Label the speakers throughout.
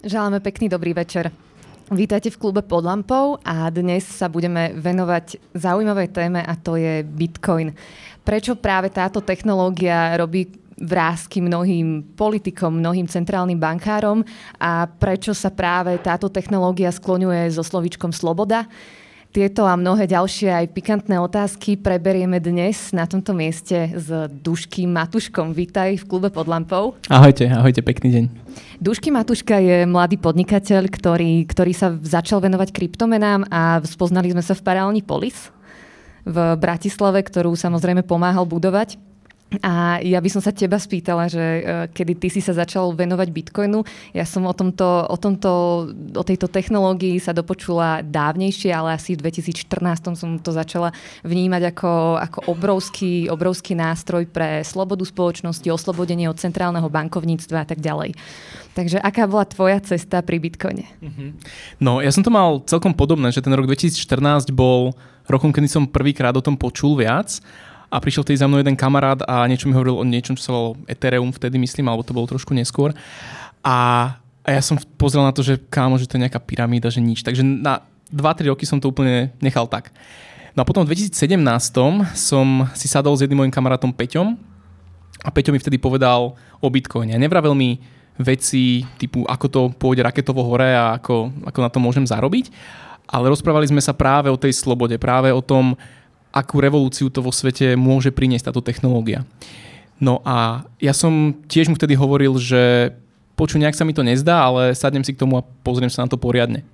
Speaker 1: Želáme pekný dobrý večer. Vítajte v klube pod lampou a dnes sa budeme venovať zaujímavej téme a to je Bitcoin. Prečo práve táto technológia robí vrázky mnohým politikom, mnohým centrálnym bankárom a prečo sa práve táto technológia skloňuje so slovičkom sloboda? Tieto a mnohé ďalšie aj pikantné otázky preberieme dnes na tomto mieste s Duškým Matuškom. Vítaj v klube pod lampou.
Speaker 2: Ahojte, ahojte, pekný deň.
Speaker 1: Dušky Matuška je mladý podnikateľ, ktorý, ktorý sa začal venovať kryptomenám a spoznali sme sa v parálni Polis v Bratislave, ktorú samozrejme pomáhal budovať. A ja by som sa teba spýtala, že uh, kedy ty si sa začal venovať Bitcoinu. Ja som o, tomto, o, tomto, o tejto technológii sa dopočula dávnejšie, ale asi v 2014 som to začala vnímať ako, ako obrovský, obrovský nástroj pre slobodu spoločnosti, oslobodenie od centrálneho bankovníctva a tak ďalej. Takže aká bola tvoja cesta pri Bitcoine?
Speaker 2: Mm-hmm. No, ja som to mal celkom podobné, že ten rok 2014 bol rokom, kedy som prvýkrát o tom počul viac a prišiel vtedy za mnou jeden kamarát a niečo mi hovoril o niečom, čo sa volalo Ethereum vtedy, myslím, alebo to bolo trošku neskôr. A, a ja som pozrel na to, že kámo, že to je nejaká pyramída, že nič. Takže na 2-3 roky som to úplne nechal tak. No a potom v 2017 som si sadol s jedným mojim kamarátom Peťom a Peťo mi vtedy povedal o Bitcoine. Nevravel mi veci typu, ako to pôjde raketovo hore a ako, ako na to môžem zarobiť, ale rozprávali sme sa práve o tej slobode, práve o tom, akú revolúciu to vo svete môže priniesť táto technológia. No a ja som tiež mu vtedy hovoril, že poču, nejak sa mi to nezdá, ale sadnem si k tomu a pozriem sa na to poriadne.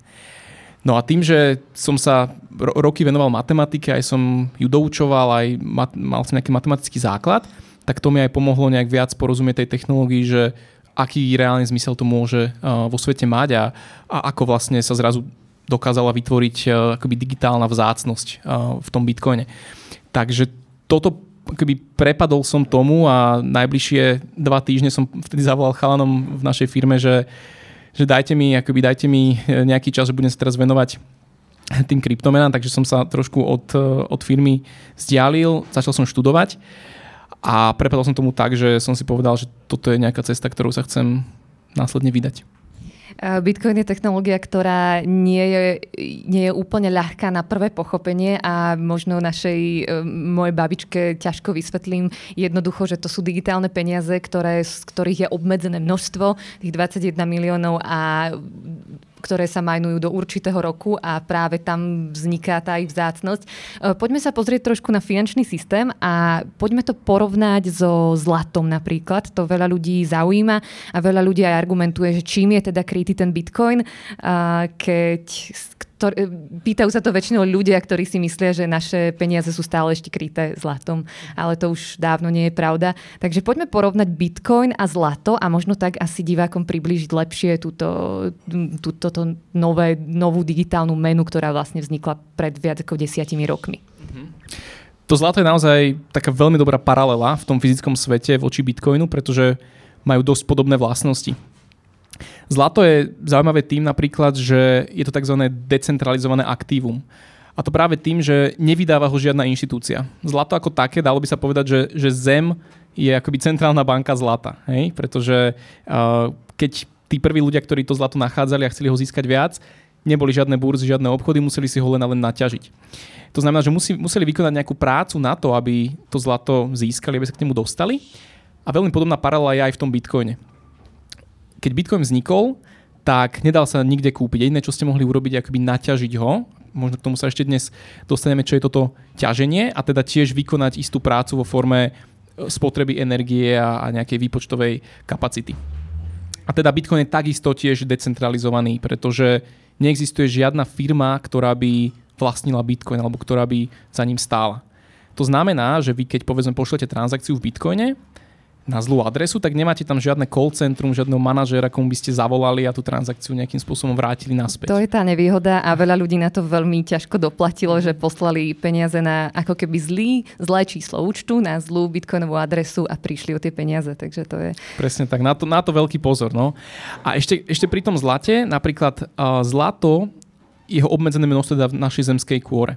Speaker 2: No a tým, že som sa roky venoval matematike, aj som ju doučoval, aj mal som nejaký matematický základ, tak to mi aj pomohlo nejak viac porozumieť tej technológii, že aký reálny zmysel to môže uh, vo svete mať a, a ako vlastne sa zrazu dokázala vytvoriť uh, akoby digitálna vzácnosť uh, v tom bitcoine. Takže toto akoby prepadol som tomu a najbližšie dva týždne som vtedy zavolal chalanom v našej firme, že, že dajte mi, akoby dajte mi e, nejaký čas, že budem sa teraz venovať tým kryptomenám, takže som sa trošku od, od firmy stialil, začal som študovať a prepadol som tomu tak, že som si povedal, že toto je nejaká cesta, ktorú sa chcem následne vydať.
Speaker 1: Bitcoin je technológia, ktorá nie je, nie je úplne ľahká na prvé pochopenie a možno našej e, mojej babičke ťažko vysvetlím jednoducho, že to sú digitálne peniaze, ktoré, z ktorých je obmedzené množstvo, tých 21 miliónov a ktoré sa majnujú do určitého roku a práve tam vzniká tá ich vzácnosť. E, poďme sa pozrieť trošku na finančný systém a poďme to porovnať so zlatom napríklad. To veľa ľudí zaujíma a veľa ľudí aj argumentuje, že čím je teda krytý ten bitcoin, keď ktor- pýtajú sa to väčšinou ľudia, ktorí si myslia, že naše peniaze sú stále ešte kryté zlatom, ale to už dávno nie je pravda. Takže poďme porovnať bitcoin a zlato a možno tak asi divákom priblížiť lepšie túto, túto to nové, novú digitálnu menu, ktorá vlastne vznikla pred viac ako desiatimi rokmi.
Speaker 2: To zlato je naozaj taká veľmi dobrá paralela v tom fyzickom svete voči bitcoinu, pretože majú dosť podobné vlastnosti. Zlato je zaujímavé tým napríklad, že je to tzv. decentralizované aktívum. A to práve tým, že nevydáva ho žiadna inštitúcia. Zlato ako také, dalo by sa povedať, že, že zem je akoby centrálna banka zlata. Hej? Pretože uh, keď tí prví ľudia, ktorí to zlato nachádzali a chceli ho získať viac, neboli žiadne burzy, žiadne obchody, museli si ho len len naťažiť. To znamená, že musí, museli vykonať nejakú prácu na to, aby to zlato získali, aby sa k nemu dostali. A veľmi podobná paralela je aj v tom bitcoine keď Bitcoin vznikol, tak nedal sa nikde kúpiť. Jediné, čo ste mohli urobiť, je akoby naťažiť ho. Možno k tomu sa ešte dnes dostaneme, čo je toto ťaženie a teda tiež vykonať istú prácu vo forme e, spotreby energie a, a nejakej výpočtovej kapacity. A teda Bitcoin je takisto tiež decentralizovaný, pretože neexistuje žiadna firma, ktorá by vlastnila Bitcoin alebo ktorá by za ním stála. To znamená, že vy keď povedzme pošlete transakciu v Bitcoine, na zlú adresu, tak nemáte tam žiadne call centrum, žiadneho manažéra, komu by ste zavolali a tú transakciu nejakým spôsobom vrátili naspäť.
Speaker 1: To je tá nevýhoda a veľa ľudí na to veľmi ťažko doplatilo, že poslali peniaze na ako keby zlý, zlé číslo účtu, na zlú bitcoinovú adresu a prišli o tie peniaze. Takže to je...
Speaker 2: Presne tak, na to, na to veľký pozor. No. A ešte, ešte pri tom zlate, napríklad uh, zlato, jeho obmedzené množstvo teda v našej zemskej kôre.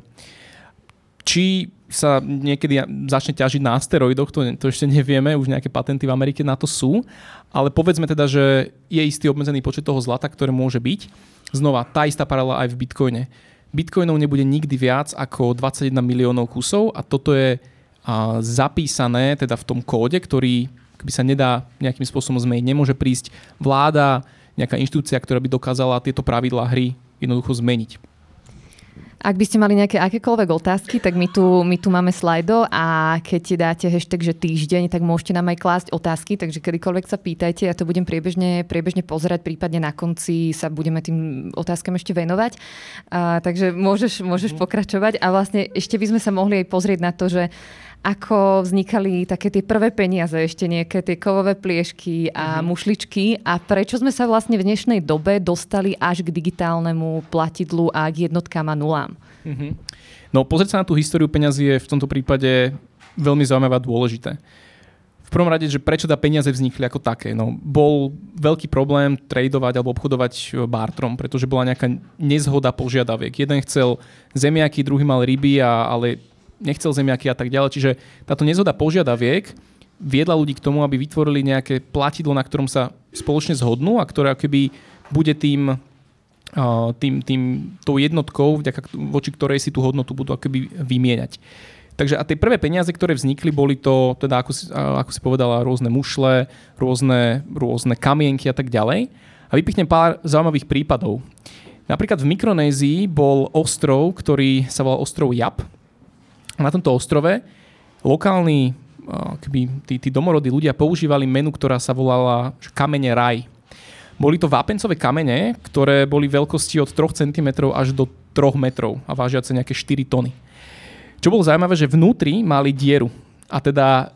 Speaker 2: Či sa niekedy začne ťažiť na asteroidoch, to, to ešte nevieme, už nejaké patenty v Amerike na to sú, ale povedzme teda, že je istý obmedzený počet toho zlata, ktoré môže byť. Znova, tá istá paralela aj v Bitcoine. Bitcoinov nebude nikdy viac ako 21 miliónov kusov a toto je a, zapísané teda v tom kóde, ktorý by sa nedá nejakým spôsobom zmeniť. Nemôže prísť vláda, nejaká inštitúcia, ktorá by dokázala tieto pravidlá hry jednoducho zmeniť.
Speaker 1: Ak by ste mali nejaké akékoľvek otázky, tak my tu, my tu máme slajdo a keď dáte hashtag, že týždeň, tak môžete nám aj klásť otázky, takže kedykoľvek sa pýtajte, ja to budem priebežne, priebežne pozerať, prípadne na konci sa budeme tým otázkam ešte venovať. A, takže môžeš, môžeš mhm. pokračovať a vlastne ešte by sme sa mohli aj pozrieť na to, že ako vznikali také tie prvé peniaze, ešte nejaké tie kovové pliešky a mm-hmm. mušličky a prečo sme sa vlastne v dnešnej dobe dostali až k digitálnemu platidlu a k jednotkám a nulám. Mm-hmm.
Speaker 2: No pozrieť sa na tú históriu peňazí je v tomto prípade veľmi zaujímavé a dôležité. V prvom rade, že prečo dá peniaze vznikli ako také. No, bol veľký problém tradovať alebo obchodovať bartrom, pretože bola nejaká nezhoda požiadaviek. Jeden chcel zemiaky, druhý mal ryby, a, ale nechcel zemiaky a tak ďalej. Čiže táto nezhoda požiadaviek viedla ľudí k tomu, aby vytvorili nejaké platidlo, na ktorom sa spoločne zhodnú a ktoré akoby bude tým, tým, tým tou jednotkou, vďaka, voči ktorej si tú hodnotu budú akoby vymieňať. Takže a tie prvé peniaze, ktoré vznikli, boli to, teda ako si, ako si povedala, rôzne mušle, rôzne, rôzne kamienky a tak ďalej. A vypichnem pár zaujímavých prípadov. Napríklad v Mikronézii bol ostrov, ktorý sa volal ostrov Jap na tomto ostrove lokálni keby, tí, tí domorodí ľudia používali menu, ktorá sa volala kamene raj. Boli to vápencové kamene, ktoré boli veľkosti od 3 cm až do 3 metrov a vážiace nejaké 4 tony. Čo bolo zaujímavé, že vnútri mali dieru. A teda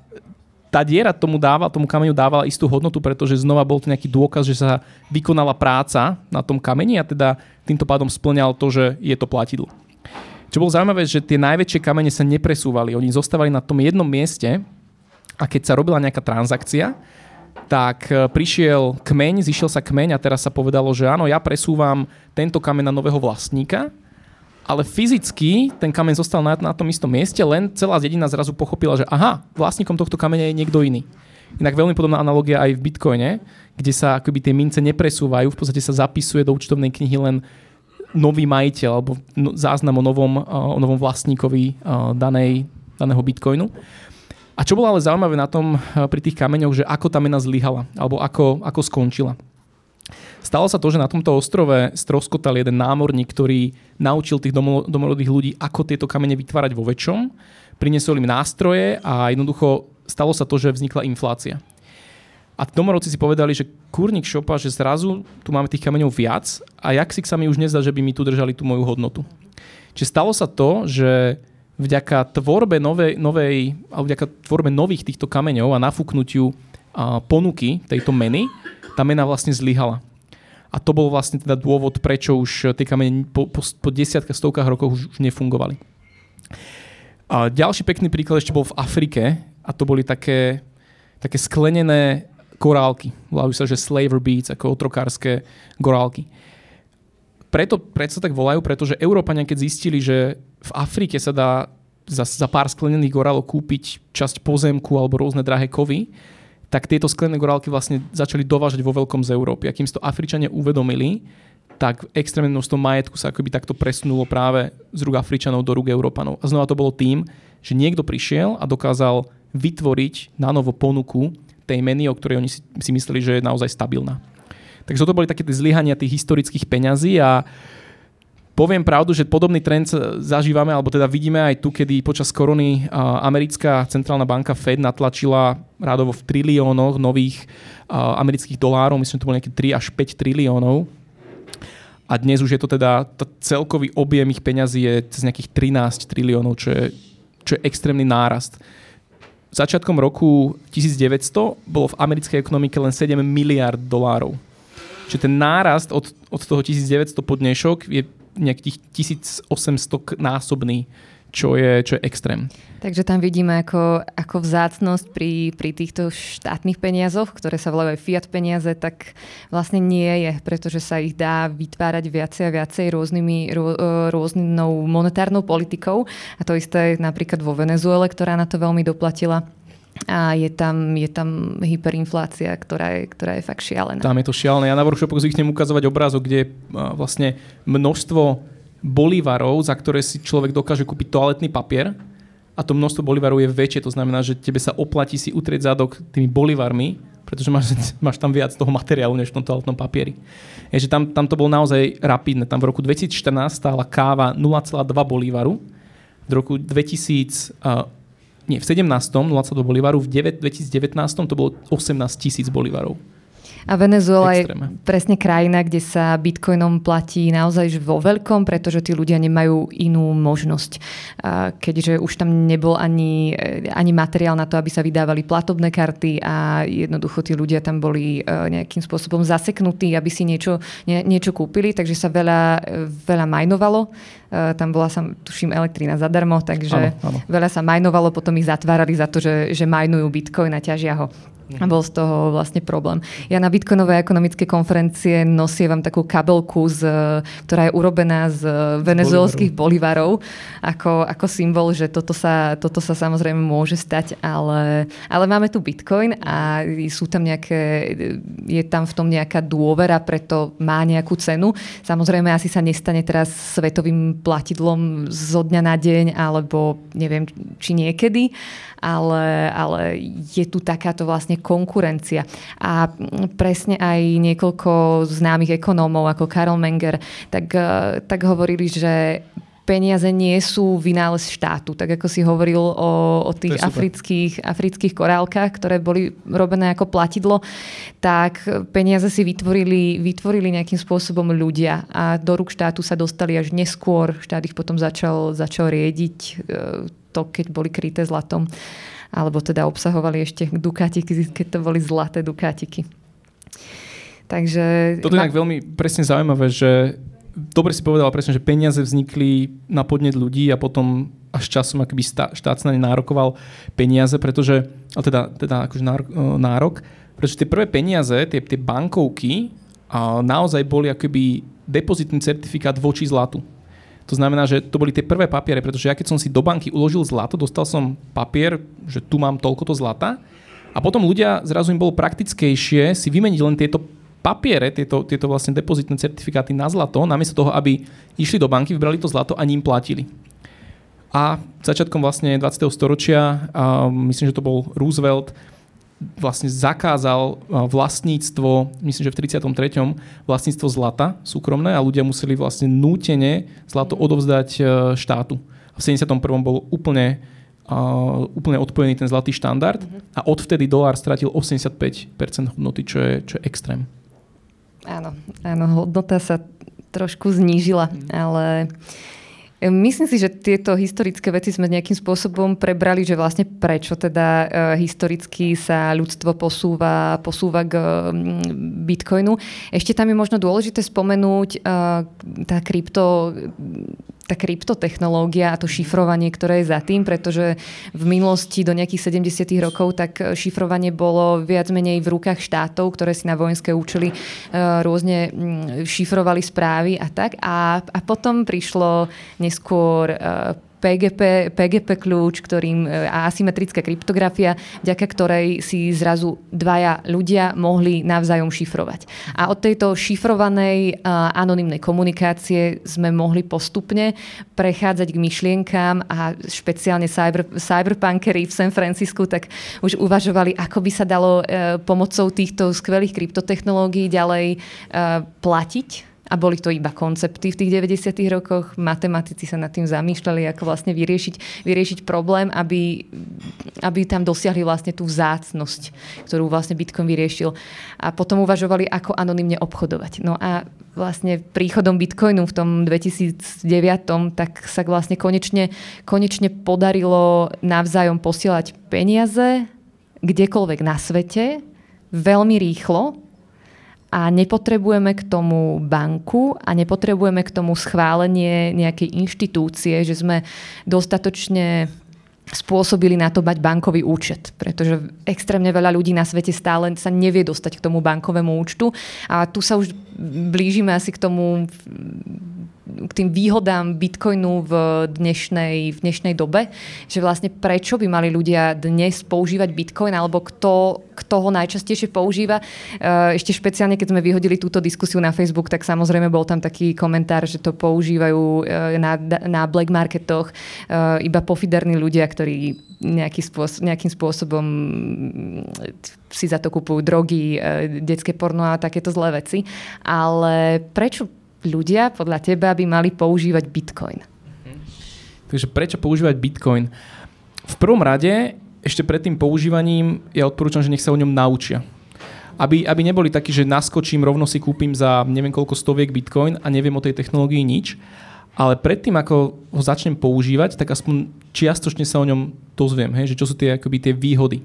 Speaker 2: tá diera tomu dáva, tomu kameňu dávala istú hodnotu, pretože znova bol to nejaký dôkaz, že sa vykonala práca na tom kameni a teda týmto pádom splňal to, že je to platidlo. Čo bolo zaujímavé, že tie najväčšie kamene sa nepresúvali. Oni zostávali na tom jednom mieste a keď sa robila nejaká transakcia, tak e, prišiel kmeň, zišiel sa kmeň a teraz sa povedalo, že áno, ja presúvam tento kameň na nového vlastníka, ale fyzicky ten kameň zostal na, na tom istom mieste, len celá dedina zrazu pochopila, že aha, vlastníkom tohto kameňa je niekto iný. Inak veľmi podobná analogia aj v Bitcoine, kde sa akoby tie mince nepresúvajú, v podstate sa zapisuje do účtovnej knihy len nový majiteľ alebo no, záznam o novom, o novom vlastníkovi danej, daného bitcoinu. A čo bolo ale zaujímavé na tom pri tých kameňoch, že ako tá mena zlyhala alebo ako, ako skončila. Stalo sa to, že na tomto ostrove stroskotal jeden námorník, ktorý naučil tých domorodých ľudí, ako tieto kamene vytvárať vo väčšom. Priniesol im nástroje a jednoducho stalo sa to, že vznikla inflácia. A domorodci si povedali, že kurník šopa, že zrazu tu máme tých kameňov viac a jak si sa mi už nezdá, že by mi tu držali tú moju hodnotu. Čiže stalo sa to, že vďaka tvorbe novej, novej, alebo vďaka tvorbe nových týchto kameňov a nafúknutiu a ponuky tejto meny, tá mena vlastne zlyhala. A to bol vlastne teda dôvod, prečo už tie kamene po, po, po desiatkách, stovkách rokov už, už nefungovali. A ďalší pekný príklad ešte bol v Afrike a to boli také, také sklenené korálky. Volajú sa, že slaver beats, ako otrokárske korálky. Preto, preto sa tak volajú, pretože Európania, keď zistili, že v Afrike sa dá za, za pár sklenených gorálov kúpiť časť pozemku alebo rôzne drahé kovy, tak tieto sklené gorálky vlastne začali dovážať vo veľkom z Európy. A kým to Afričania uvedomili, tak extrémne množstvo majetku sa akoby takto presunulo práve z rúk Afričanov do rúk Európanov. A znova to bolo tým, že niekto prišiel a dokázal vytvoriť na novo ponuku tej meny, o ktorej oni si, si mysleli, že je naozaj stabilná. Takže toto boli také tie zlyhania tých historických peňazí a poviem pravdu, že podobný trend zažívame, alebo teda vidíme aj tu, kedy počas korony americká centrálna banka Fed natlačila rádovo v triliónoch nových amerických dolárov, myslím, že to bolo nejaké 3 až 5 triliónov. A dnes už je to teda, celkový objem ich peňazí je z nejakých 13 triliónov, čo je, čo je extrémny nárast začiatkom roku 1900 bolo v americkej ekonomike len 7 miliard dolárov. Čiže ten nárast od, od toho 1900 po dnešok je nejakých 1800 násobný, čo je, čo je extrém.
Speaker 1: Takže tam vidíme ako, ako vzácnosť pri, pri týchto štátnych peniazoch, ktoré sa volajú aj fiat peniaze, tak vlastne nie je, pretože sa ich dá vytvárať viacej a viacej rôznymi, rô, e, rôznou monetárnou politikou. A to isté napríklad vo Venezuele, ktorá na to veľmi doplatila a je tam, je tam hyperinflácia, ktorá je, ktorá je fakt šialená.
Speaker 2: Tam je to šialené. Ja na workshopu zvyknem ukazovať obrázok, kde je vlastne množstvo bolívarov, za ktoré si človek dokáže kúpiť toaletný papier a to množstvo bolívarov je väčšie. To znamená, že tebe sa oplatí si utrieť zadok tými bolívarmi, pretože máš, máš tam viac toho materiálu než v tom toaletnom papieri. Je, že tam, tam to bolo naozaj rapidné. Tam v roku 2014 stála káva 0,2 bolívaru, v roku 2000, uh, nie, v 17. 0,2 bolívaru, v 9, 2019 to bolo 18 tisíc bolívarov.
Speaker 1: A Venezuela je presne krajina, kde sa bitcoinom platí naozaj vo veľkom, pretože tí ľudia nemajú inú možnosť. Keďže už tam nebol ani, ani materiál na to, aby sa vydávali platobné karty a jednoducho tí ľudia tam boli e, nejakým spôsobom zaseknutí, aby si niečo, nie, niečo kúpili, takže sa veľa, veľa majnovalo. E, tam bola, sa, tuším, elektrina zadarmo, takže áno, áno. veľa sa majnovalo, potom ich zatvárali za to, že, že majnujú bitcoin a ťažia ho. A bol z toho vlastne problém. Ja na Bitcoinovej ekonomické konferencie nosievam takú kabelku, z, ktorá je urobená z venezuelských bolívarov ako, ako symbol, že toto sa, toto sa samozrejme môže stať, ale, ale máme tu Bitcoin a sú tam nejaké, je tam v tom nejaká dôvera, preto má nejakú cenu. Samozrejme asi sa nestane teraz svetovým platidlom zo dňa na deň, alebo neviem, či niekedy, ale, ale je tu takáto vlastne konkurencia. A presne aj niekoľko známych ekonómov ako Karol Menger tak, eh, tak hovorili, že peniaze nie sú vynález štátu. Tak ako si hovoril o, o tých afrických, afrických korálkach, ktoré boli robené ako platidlo, tak peniaze si vytvorili, vytvorili nejakým spôsobom ľudia a do rúk štátu sa dostali až neskôr. Štát ich potom začal, začal riediť eh, to, keď boli kryté zlatom. Alebo teda obsahovali ešte dukátiky, keď to boli zlaté dukátiky. Takže...
Speaker 2: Toto je ma... veľmi presne zaujímavé, že dobre si povedala presne, že peniaze vznikli na podnet ľudí a potom až časom akby štát na ne nárokoval peniaze, pretože, ale teda, teda akože e, nárok, pretože tie prvé peniaze, tie, tie bankovky, a naozaj boli akoby depozitný certifikát voči zlatu. To znamená, že to boli tie prvé papiere, pretože ja keď som si do banky uložil zlato, dostal som papier, že tu mám toľko to zlata a potom ľudia, zrazu im bolo praktickejšie si vymeniť len tieto papiere, tieto, tieto vlastne depozitné certifikáty na zlato, namiesto toho, aby išli do banky, vybrali to zlato a ním platili. A začiatkom vlastne 20. storočia, myslím, že to bol Roosevelt, vlastne zakázal vlastníctvo, myslím, že v 33. vlastníctvo zlata súkromné a ľudia museli vlastne nútene zlato odovzdať e, štátu. V 71. bol úplne, úplne odpojený ten zlatý štandard a odvtedy dolár stratil 85% hodnoty, čo je, čo je extrém.
Speaker 1: Áno, áno, hodnota sa trošku znížila, ale uh, Myslím si, že tieto historické veci sme nejakým spôsobom prebrali, že vlastne prečo teda uh, historicky sa ľudstvo posúva, posúva k Bitcoinu. Ešte tam je možno dôležité spomenúť uh, tá krypto tá kryptotechnológia a to šifrovanie, ktoré je za tým, pretože v minulosti do nejakých 70. rokov tak šifrovanie bolo viac menej v rukách štátov, ktoré si na vojenské účely e, rôzne šifrovali správy a tak. A, a potom prišlo neskôr e, PGP, PGP kľúč, ktorým, e, a asymetrická kryptografia, vďaka ktorej si zrazu dvaja ľudia mohli navzájom šifrovať. A od tejto šifrovanej uh, anonymnej komunikácie sme mohli postupne prechádzať k myšlienkám a špeciálne cyber, cyberpunkery v San Francisku tak už uvažovali, ako by sa dalo uh, pomocou týchto skvelých kryptotechnológií ďalej platiť a boli to iba koncepty v tých 90. rokoch. Matematici sa nad tým zamýšľali, ako vlastne vyriešiť, vyriešiť problém, aby, aby tam dosiahli vlastne tú vzácnosť, ktorú vlastne Bitcoin vyriešil. A potom uvažovali, ako anonymne obchodovať. No a vlastne príchodom Bitcoinu v tom 2009 tak sa vlastne konečne, konečne podarilo navzájom posielať peniaze kdekoľvek na svete veľmi rýchlo a nepotrebujeme k tomu banku a nepotrebujeme k tomu schválenie nejakej inštitúcie, že sme dostatočne spôsobili na to mať bankový účet, pretože extrémne veľa ľudí na svete stále sa nevie dostať k tomu bankovému účtu. A tu sa už blížime asi k tomu k tým výhodám Bitcoinu v dnešnej, v dnešnej dobe, že vlastne prečo by mali ľudia dnes používať Bitcoin, alebo kto, kto ho najčastejšie používa. Eh, ešte špeciálne, keď sme vyhodili túto diskusiu na Facebook, tak samozrejme bol tam taký komentár, že to používajú eh, na, na black marketoch eh, iba pofiderní ľudia, ktorí nejaký spôsob, nejakým spôsobom si za to kupujú drogy, detské porno a takéto zlé veci. Ale prečo ľudia podľa teba by mali používať Bitcoin?
Speaker 2: Takže prečo používať Bitcoin? V prvom rade, ešte pred tým používaním, ja odporúčam, že nech sa o ňom naučia. Aby, aby neboli takí, že naskočím, rovno si kúpim za neviem koľko stoviek Bitcoin a neviem o tej technológii nič. Ale predtým, ako ho začnem používať, tak aspoň čiastočne sa o ňom dozviem, hej, že čo sú tie, akoby, tie výhody.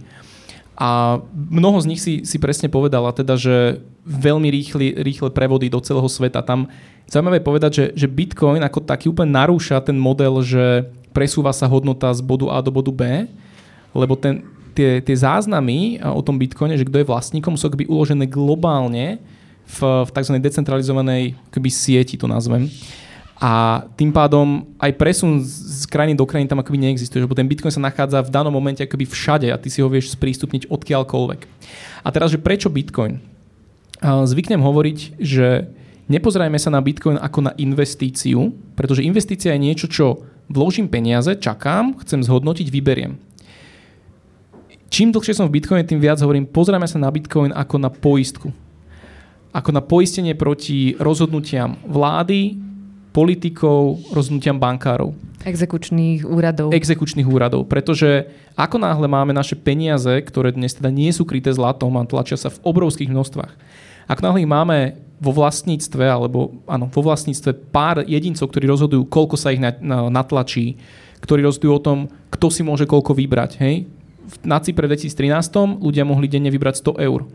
Speaker 2: A mnoho z nich si, si presne povedala, teda, že veľmi rýchly, rýchle prevody do celého sveta. Tam zaujímavé povedať, že, že Bitcoin ako taký úplne narúša ten model, že presúva sa hodnota z bodu A do bodu B, lebo ten, tie, tie záznamy o tom Bitcoine, že kto je vlastníkom, sú akoby uložené globálne v, v tzv. decentralizovanej akoby sieti, to nazvem. A tým pádom aj presun z krajiny do krajiny tam akoby neexistuje, lebo ten Bitcoin sa nachádza v danom momente akoby všade a ty si ho vieš sprístupniť odkiaľkoľvek. A teraz, že prečo Bitcoin? Zvyknem hovoriť, že nepozerajme sa na Bitcoin ako na investíciu, pretože investícia je niečo, čo vložím peniaze, čakám, chcem zhodnotiť, vyberiem. Čím dlhšie som v Bitcoine, tým viac hovorím, pozerajme sa na Bitcoin ako na poistku. Ako na poistenie proti rozhodnutiam vlády, politikov, rozhodnutiam bankárov.
Speaker 1: Exekučných úradov.
Speaker 2: Exekučných úradov, pretože ako náhle máme naše peniaze, ktoré dnes teda nie sú kryté zlatom a tlačia sa v obrovských množstvách, ako náhle ich máme vo vlastníctve, alebo áno, vo vlastníctve pár jedincov, ktorí rozhodujú, koľko sa ich natlačí, ktorí rozhodujú o tom, kto si môže koľko vybrať. Hej? Na Cypre v 2013 ľudia mohli denne vybrať 100 eur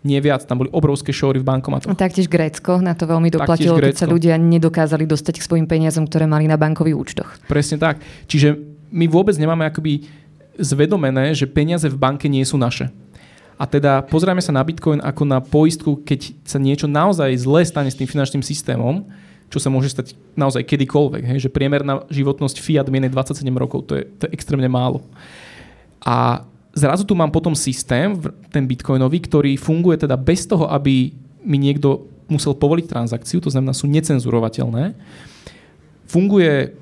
Speaker 2: nie viac. Tam boli obrovské šóry v bankomatoch.
Speaker 1: Taktiež Grécko na to veľmi doplatilo, keď sa ľudia nedokázali dostať k svojim peniazom, ktoré mali na bankových účtoch.
Speaker 2: Presne tak. Čiže my vôbec nemáme akoby zvedomené, že peniaze v banke nie sú naše. A teda pozrieme sa na Bitcoin ako na poistku, keď sa niečo naozaj zle stane s tým finančným systémom, čo sa môže stať naozaj kedykoľvek. Hej? Že priemerná životnosť fiat miene 27 rokov, to je, to je extrémne málo. A zrazu tu mám potom systém, ten bitcoinový, ktorý funguje teda bez toho, aby mi niekto musel povoliť transakciu, to znamená sú necenzurovateľné. Funguje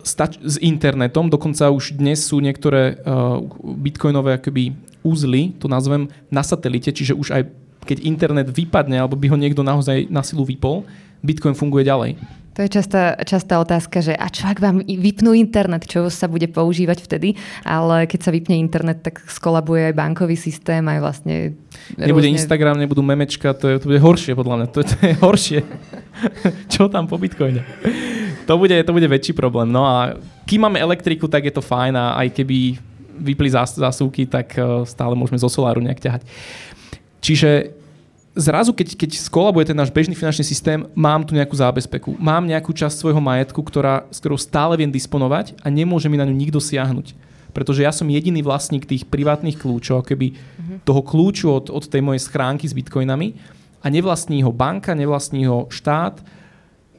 Speaker 2: stač- s internetom, dokonca už dnes sú niektoré uh, bitcoinové akoby úzly, to nazvem, na satelite, čiže už aj keď internet vypadne, alebo by ho niekto naozaj na silu vypol, Bitcoin funguje ďalej.
Speaker 1: To je častá, častá otázka, že a čo ak vám vypnú internet, čo sa bude používať vtedy, ale keď sa vypne internet, tak skolabuje aj bankový systém, aj vlastne...
Speaker 2: Nebude rôzne... Instagram, nebudú memečka, to, je, to bude horšie podľa mňa, to, to je horšie. čo tam po Bitcoine? To bude, to bude väčší problém. No a kým máme elektriku, tak je to fajn a aj keby vypli zás, zásuvky, tak eh, stále môžeme zo soláru nejak ťahať. Čiže zrazu, keď, keď skolabuje ten náš bežný finančný systém, mám tu nejakú zábezpeku. Mám nejakú časť svojho majetku, ktorá, s ktorou stále viem disponovať a nemôže mi na ňu nikto siahnuť. Pretože ja som jediný vlastník tých privátnych kľúčov, keby uh-huh. toho kľúču od, od tej mojej schránky s bitcoinami a nevlastní ho banka, nevlastní ho štát.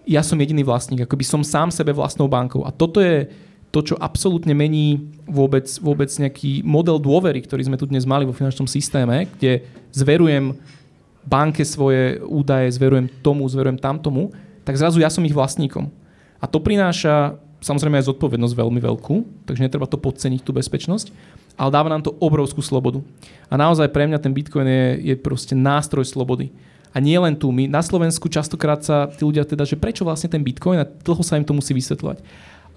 Speaker 2: Ja som jediný vlastník, akoby som sám sebe vlastnou bankou. A toto je to, čo absolútne mení vôbec, vôbec nejaký model dôvery, ktorý sme tu dnes mali vo finančnom systéme, kde zverujem banke svoje údaje, zverujem tomu, zverujem tamtomu, tak zrazu ja som ich vlastníkom. A to prináša samozrejme aj zodpovednosť veľmi veľkú, takže netreba to podceniť, tú bezpečnosť, ale dáva nám to obrovskú slobodu. A naozaj pre mňa ten Bitcoin je, je proste nástroj slobody. A nie len tu. My na Slovensku častokrát sa tí ľudia teda, že prečo vlastne ten Bitcoin a dlho sa im to musí vysvetľovať.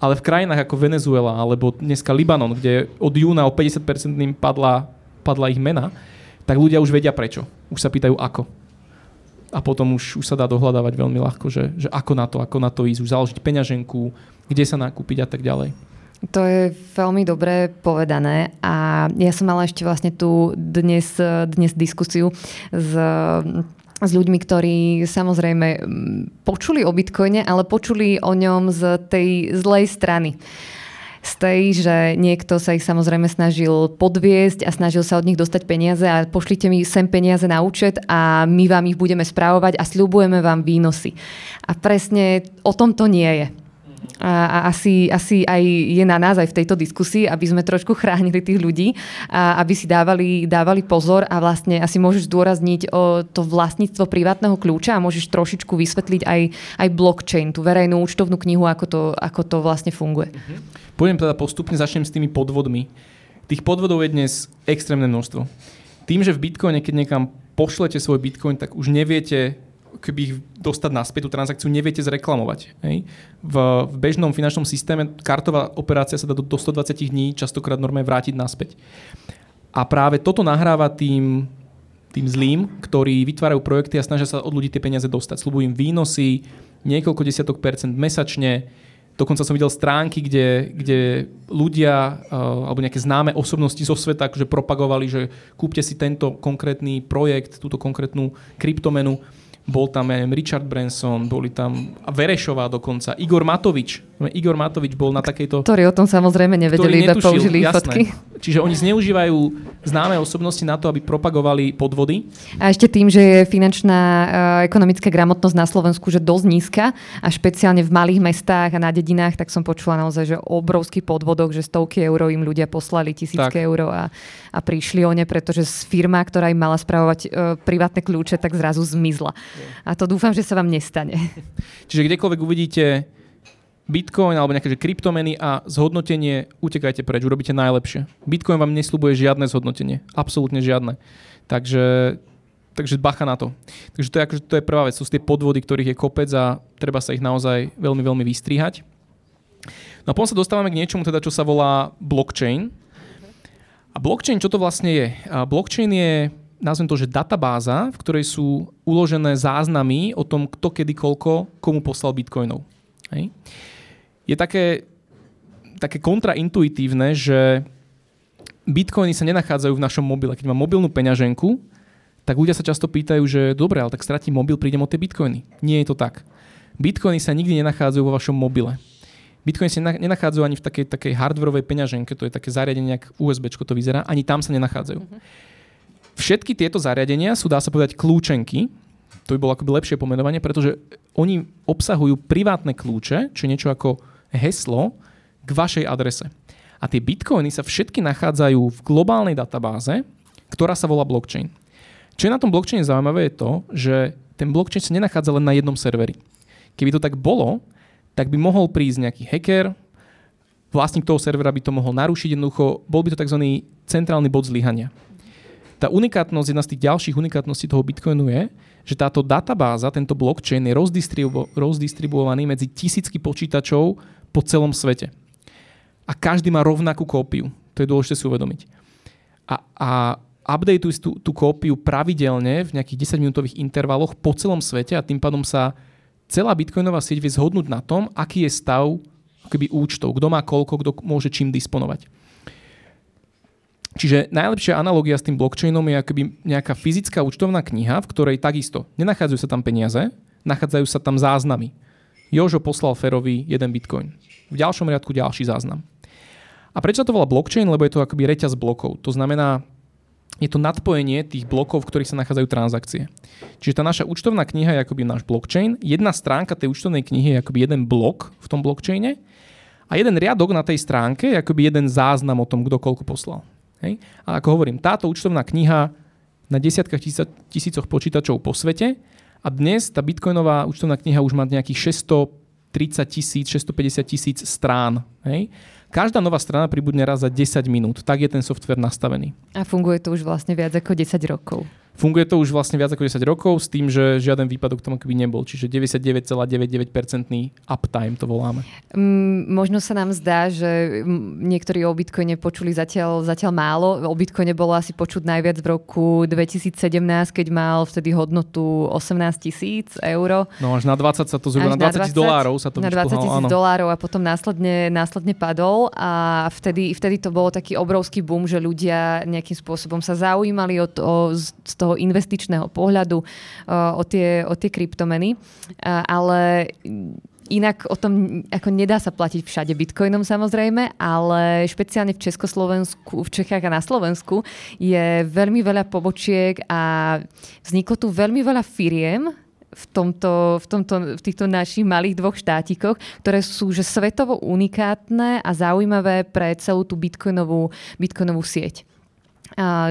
Speaker 2: Ale v krajinách ako Venezuela alebo dneska Libanon, kde od júna o 50% padla, padla ich mena, tak ľudia už vedia prečo. Už sa pýtajú ako. A potom už, už sa dá dohľadávať veľmi ľahko, že, že ako na to, ako na to ísť, už založiť peňaženku, kde sa nakúpiť a tak ďalej.
Speaker 1: To je veľmi dobre povedané a ja som mala ešte vlastne tu dnes, dnes diskusiu s s ľuďmi, ktorí samozrejme počuli o Bitcoine, ale počuli o ňom z tej zlej strany z tej, že niekto sa ich samozrejme snažil podviesť a snažil sa od nich dostať peniaze a pošlite mi sem peniaze na účet a my vám ich budeme správovať a sľubujeme vám výnosy. A presne o tom to nie je. A, a asi, asi aj je na nás aj v tejto diskusii, aby sme trošku chránili tých ľudí a aby si dávali, dávali pozor a vlastne asi môžeš zdôrazniť o to vlastníctvo privátneho kľúča a môžeš trošičku vysvetliť aj, aj blockchain, tú verejnú účtovnú knihu, ako to, ako to vlastne funguje.
Speaker 2: Mhm. Pôjdem teda postupne, začnem s tými podvodmi. Tých podvodov je dnes extrémne množstvo. Tým, že v Bitcoine, keď niekam pošlete svoj Bitcoin, tak už neviete keby ich dostať naspäť, tú transakciu neviete zreklamovať. Hej. V, v bežnom finančnom systéme kartová operácia sa dá do, do 120 dní častokrát normálne vrátiť naspäť. A práve toto nahráva tým, tým zlým, ktorí vytvárajú projekty a snažia sa od ľudí tie peniaze dostať. Slubujú im výnosy, niekoľko desiatok percent mesačne, Dokonca som videl stránky, kde, kde ľudia uh, alebo nejaké známe osobnosti zo sveta akože propagovali, že kúpte si tento konkrétny projekt, túto konkrétnu kryptomenu bol tam ja neviem, Richard Branson, boli tam Verešová dokonca, Igor Matovič. Igor Matovič bol na takejto...
Speaker 1: Ktorí o tom samozrejme nevedeli, iba použili jasné. fotky.
Speaker 2: Čiže oni zneužívajú známe osobnosti na to, aby propagovali podvody.
Speaker 1: A ešte tým, že je finančná uh, ekonomická gramotnosť na Slovensku že dosť nízka a špeciálne v malých mestách a na dedinách, tak som počula naozaj, že obrovský podvodok, že stovky eur im ľudia poslali, tisícky eur a, a prišli o ne, pretože firma, ktorá im mala spravovať uh, privátne kľúče, tak zrazu zmizla. A to dúfam, že sa vám nestane.
Speaker 2: Čiže kdekoľvek uvidíte Bitcoin alebo nejaké že kryptomeny a zhodnotenie, utekajte preč, urobíte najlepšie. Bitcoin vám neslúbuje žiadne zhodnotenie. Absolútne žiadne. Takže, takže bacha na to. Takže to je, akože, to je prvá vec. Sú tie podvody, ktorých je kopec a treba sa ich naozaj veľmi, veľmi vystrihať. No a potom sa dostávame k niečomu, teda, čo sa volá blockchain. A blockchain, čo to vlastne je? A blockchain je nazvem to, že databáza, v ktorej sú uložené záznamy o tom, kto kedy koľko komu poslal bitcoinov. Hej. Je také, také kontraintuitívne, že bitcoiny sa nenachádzajú v našom mobile. Keď mám mobilnú peňaženku, tak ľudia sa často pýtajú, že dobre, ale tak stratím mobil, prídem o tie bitcoiny. Nie je to tak. Bitcoiny sa nikdy nenachádzajú vo vašom mobile. Bitcoiny sa nenachádzajú ani v takej, takej hardwareovej peňaženke, to je také zariadenie, ako USB to vyzerá, ani tam sa nenachádzajú. Mm-hmm. Všetky tieto zariadenia sú, dá sa povedať, kľúčenky, to by bolo akoby lepšie pomenovanie, pretože oni obsahujú privátne kľúče, čo je niečo ako heslo k vašej adrese. A tie bitcoiny sa všetky nachádzajú v globálnej databáze, ktorá sa volá blockchain. Čo je na tom blockchaine zaujímavé je to, že ten blockchain sa nenachádza len na jednom serveri. Keby to tak bolo, tak by mohol prísť nejaký hacker, vlastník toho servera by to mohol narušiť jednoducho, bol by to tzv. centrálny bod zlyhania. Tá unikátnosť, jedna z tých ďalších unikátností toho Bitcoinu je, že táto databáza, tento blockchain je rozdistribu- rozdistribuovaný medzi tisícky počítačov po celom svete. A každý má rovnakú kópiu. To je dôležité si uvedomiť. A, a updateujú tú, tú kópiu pravidelne v nejakých 10-minútových intervaloch po celom svete a tým pádom sa celá bitcoinová sieť vie zhodnúť na tom, aký je stav akoby účtov, kto má koľko, kto môže čím disponovať. Čiže najlepšia analogia s tým blockchainom je akoby nejaká fyzická účtovná kniha, v ktorej takisto nenachádzajú sa tam peniaze, nachádzajú sa tam záznamy. Jožo poslal Ferovi jeden bitcoin. V ďalšom riadku ďalší záznam. A prečo to volá blockchain? Lebo je to akoby reťaz blokov. To znamená, je to nadpojenie tých blokov, v ktorých sa nachádzajú transakcie. Čiže tá naša účtovná kniha je akoby náš blockchain. Jedna stránka tej účtovnej knihy je akoby jeden blok v tom blockchaine a jeden riadok na tej stránke je akoby jeden záznam o tom, kto koľko poslal. Hej? A ako hovorím, táto účtovná kniha na desiatkách tisícoch počítačov po svete a dnes tá bitcoinová účtovná kniha už má nejakých 630 tisíc, 650 tisíc strán. Hej? Každá nová strana pribudne raz za 10 minút. Tak je ten software nastavený.
Speaker 1: A funguje to už vlastne viac ako 10 rokov.
Speaker 2: Funguje to už vlastne viac ako 10 rokov s tým, že žiaden výpadok tam akoby nebol. Čiže 99,99% uptime to voláme.
Speaker 1: Mm, možno sa nám zdá, že niektorí o Bitcoine počuli zatiaľ, zatiaľ málo. O Bitcoine bolo asi počuť najviac v roku 2017, keď mal vtedy hodnotu 18 tisíc eur.
Speaker 2: No až na 20 sa to zhruba, na 20 tisíc dolárov sa to
Speaker 1: Na 20 tisíc dolárov a potom následne, následne padol a vtedy, vtedy to bolo taký obrovský boom, že ľudia nejakým spôsobom sa zaujímali o, o, toho investičného pohľadu o tie, o tie kryptomeny. Ale Inak o tom ako nedá sa platiť všade bitcoinom samozrejme, ale špeciálne v Československu, v Čechách a na Slovensku je veľmi veľa pobočiek a vzniklo tu veľmi veľa firiem, v, tomto, v, tomto, v týchto našich malých dvoch štátikoch, ktoré sú že svetovo unikátne a zaujímavé pre celú tú bitcoinovú, bitcoinovú sieť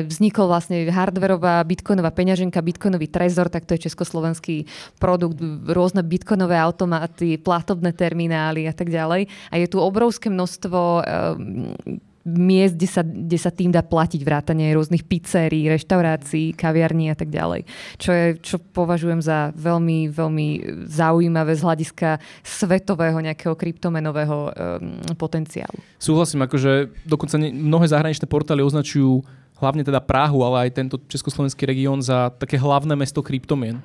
Speaker 1: vznikol vlastne hardverová bitcoinová peňaženka, bitcoinový trezor, tak to je československý produkt, rôzne bitcoinové automaty, platobné terminály a tak ďalej. A je tu obrovské množstvo um, miest, kde sa, kde sa tým dá platiť vrátanie rôznych pizzerií, reštaurácií, kaviarní a tak ďalej. Čo, je, čo považujem za veľmi, veľmi zaujímavé z hľadiska svetového nejakého kryptomenového um, potenciálu.
Speaker 2: Súhlasím, akože dokonca mnohé zahraničné portály označujú hlavne teda Prahu, ale aj tento československý región za také hlavné mesto kryptomien.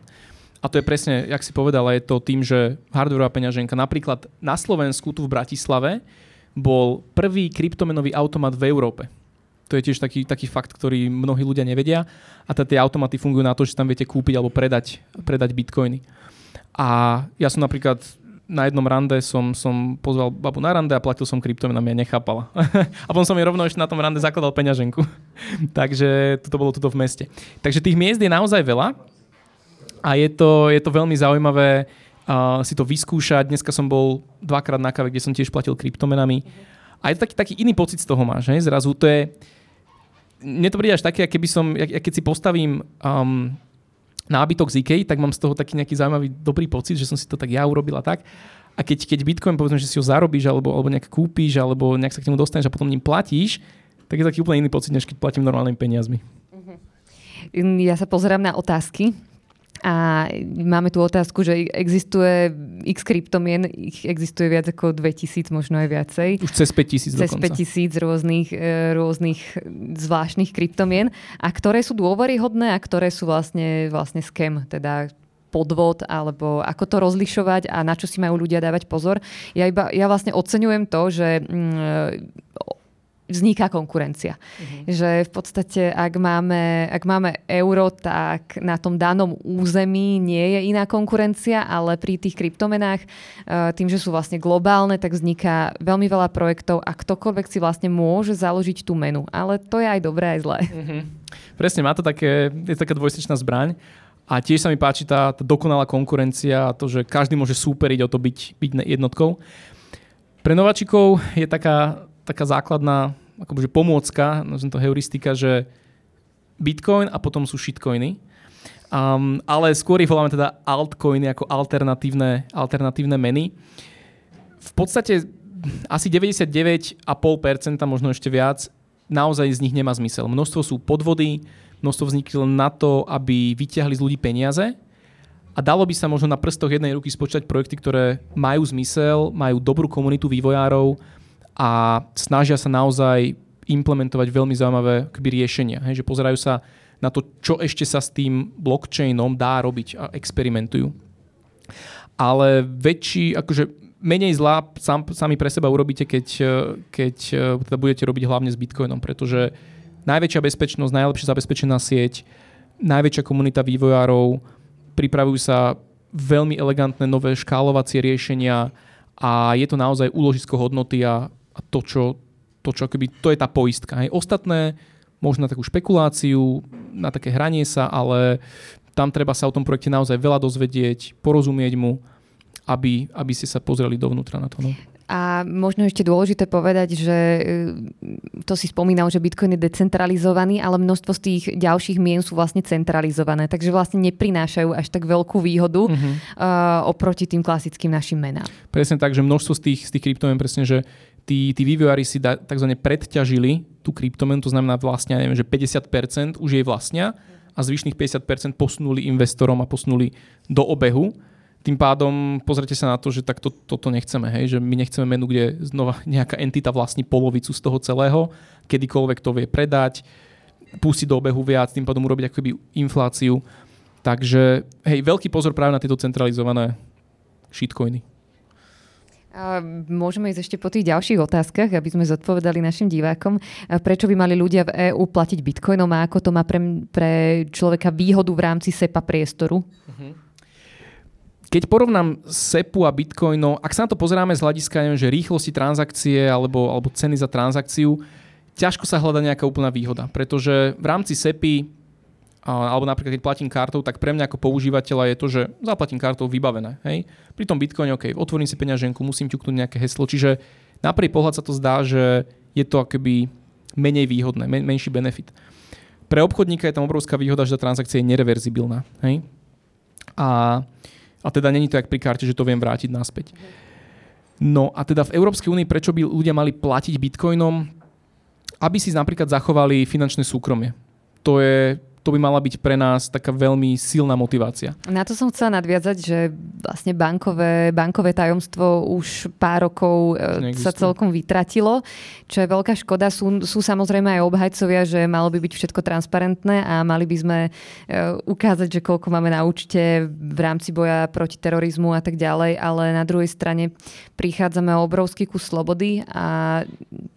Speaker 2: A to je presne, jak si povedala, je to tým, že hardwareová peňaženka napríklad na Slovensku, tu v Bratislave, bol prvý kryptomenový automat v Európe. To je tiež taký, taký fakt, ktorý mnohí ľudia nevedia. A tie automaty fungujú na to, že tam viete kúpiť alebo predať, predať bitcoiny. A ja som napríklad na jednom rande som, som pozval babu na rande a platil som kryptomenami a nechápala. a potom som jej rovno ešte na tom rande zakladal peňaženku. Takže toto bolo tuto v meste. Takže tých miest je naozaj veľa a je to, je to veľmi zaujímavé uh, si to vyskúšať. Dneska som bol dvakrát na kave, kde som tiež platil kryptomenami. A je to taký, taký iný pocit z toho máš. Hej? Zrazu to je... Mne to príde až také, keby som, keď si postavím um, nábytok z IKEA, tak mám z toho taký nejaký zaujímavý dobrý pocit, že som si to tak ja urobila tak. A keď, keď Bitcoin, povedzme, že si ho zarobíš, alebo, alebo nejak kúpiš, alebo nejak sa k nemu dostaneš a potom ním platíš, tak je taký úplne iný pocit, než keď platím normálnymi peniazmi.
Speaker 1: Ja sa pozerám na otázky a máme tu otázku, že existuje x kryptomien, ich existuje viac ako 2000, možno aj viacej.
Speaker 2: Už cez 5000
Speaker 1: Cez 5000 rôznych, e, rôznych zvláštnych kryptomien. A ktoré sú dôveryhodné a ktoré sú vlastne, vlastne scam, teda podvod, alebo ako to rozlišovať a na čo si majú ľudia dávať pozor. Ja, iba, ja vlastne oceňujem to, že mm, vzniká konkurencia. Uh-huh. Že v podstate, ak máme, ak máme euro, tak na tom danom území nie je iná konkurencia, ale pri tých kryptomenách, eh, tým, že sú vlastne globálne, tak vzniká veľmi veľa projektov a ktokoľvek si vlastne môže založiť tú menu. Ale to je aj dobré, aj zlé. Uh-huh.
Speaker 2: Presne, má to také, je taká dvojstečná zbraň. A tiež sa mi páči tá, tá dokonalá konkurencia a to, že každý môže súperiť o to byť, byť jednotkou. Pre nováčikov je taká taká základná akože pomôcka, nazvem to heuristika, že Bitcoin a potom sú shitcoiny. Um, ale skôr ich voláme teda altcoiny ako alternatívne, alternatívne meny. V podstate asi 99,5%, možno ešte viac, naozaj z nich nemá zmysel. Množstvo sú podvody, množstvo vznikli len na to, aby vyťahli z ľudí peniaze a dalo by sa možno na prstoch jednej ruky spočítať projekty, ktoré majú zmysel, majú dobrú komunitu vývojárov, a snažia sa naozaj implementovať veľmi zaujímavé kby, riešenia. Hej, že pozerajú sa na to, čo ešte sa s tým blockchainom dá robiť a experimentujú. Ale väčší, akože menej zlá sám, sami pre seba urobíte, keď, keď teda budete robiť hlavne s Bitcoinom, pretože najväčšia bezpečnosť, najlepšie zabezpečená sieť, najväčšia komunita vývojárov, pripravujú sa veľmi elegantné nové škálovacie riešenia a je to naozaj úložisko hodnoty a a to, čo, to, čo akoby, to je tá poistka. Hej. Ostatné možno na takú špekuláciu, na také hranie sa, ale tam treba sa o tom projekte naozaj veľa dozvedieť, porozumieť mu, aby, aby ste sa pozreli dovnútra na to. No.
Speaker 1: A možno ešte dôležité povedať, že e, to si spomínal, že Bitcoin je decentralizovaný, ale množstvo z tých ďalších mien sú vlastne centralizované, takže vlastne neprinášajú až tak veľkú výhodu uh-huh. uh, oproti tým klasickým našim menám.
Speaker 2: Presne tak, že množstvo z tých, z tých kryptomien presne, že tí, tí vývojári si da, tzv. predťažili tú kryptomenu, to znamená vlastne, neviem, že 50% už jej vlastnia a zvyšných 50% posunuli investorom a posunuli do obehu. Tým pádom pozrite sa na to, že takto toto nechceme, hej? že my nechceme menu, kde znova nejaká entita vlastní polovicu z toho celého, kedykoľvek to vie predať, pustiť do obehu viac, tým pádom urobiť akoby infláciu. Takže hej, veľký pozor práve na tieto centralizované shitcoiny.
Speaker 1: A môžeme ísť ešte po tých ďalších otázkach, aby sme zodpovedali našim divákom. Prečo by mali ľudia v EÚ platiť bitcoinom a ako to má pre, pre človeka výhodu v rámci SEPA priestoru? Uh-huh.
Speaker 2: Keď porovnám SEPu a bitcoinov, ak sa na to pozeráme z hľadiska neviem, že rýchlosti transakcie alebo, alebo ceny za transakciu, ťažko sa hľada nejaká úplná výhoda, pretože v rámci SEPy alebo napríklad keď platím kartou, tak pre mňa ako používateľa je to, že zaplatím kartou vybavené. Hej? Pri tom Bitcoin, OK, otvorím si peňaženku, musím ťuknúť nejaké heslo, čiže na prvý pohľad sa to zdá, že je to akoby menej výhodné, men- menší benefit. Pre obchodníka je tam obrovská výhoda, že tá transakcia je nereverzibilná. Hej? A, a teda není to jak pri karte, že to viem vrátiť naspäť. No a teda v Európskej únii prečo by ľudia mali platiť bitcoinom? Aby si napríklad zachovali finančné súkromie. To je to by mala byť pre nás taká veľmi silná motivácia.
Speaker 1: Na to som chcela nadviazať, že vlastne bankové, bankové tajomstvo už pár rokov e, Neexistuje. sa celkom vytratilo, čo je veľká škoda. Sú, sú samozrejme aj obhajcovia, že malo by byť všetko transparentné a mali by sme e, ukázať, že koľko máme na účte v rámci boja proti terorizmu a tak ďalej, ale na druhej strane prichádzame o obrovský kus slobody a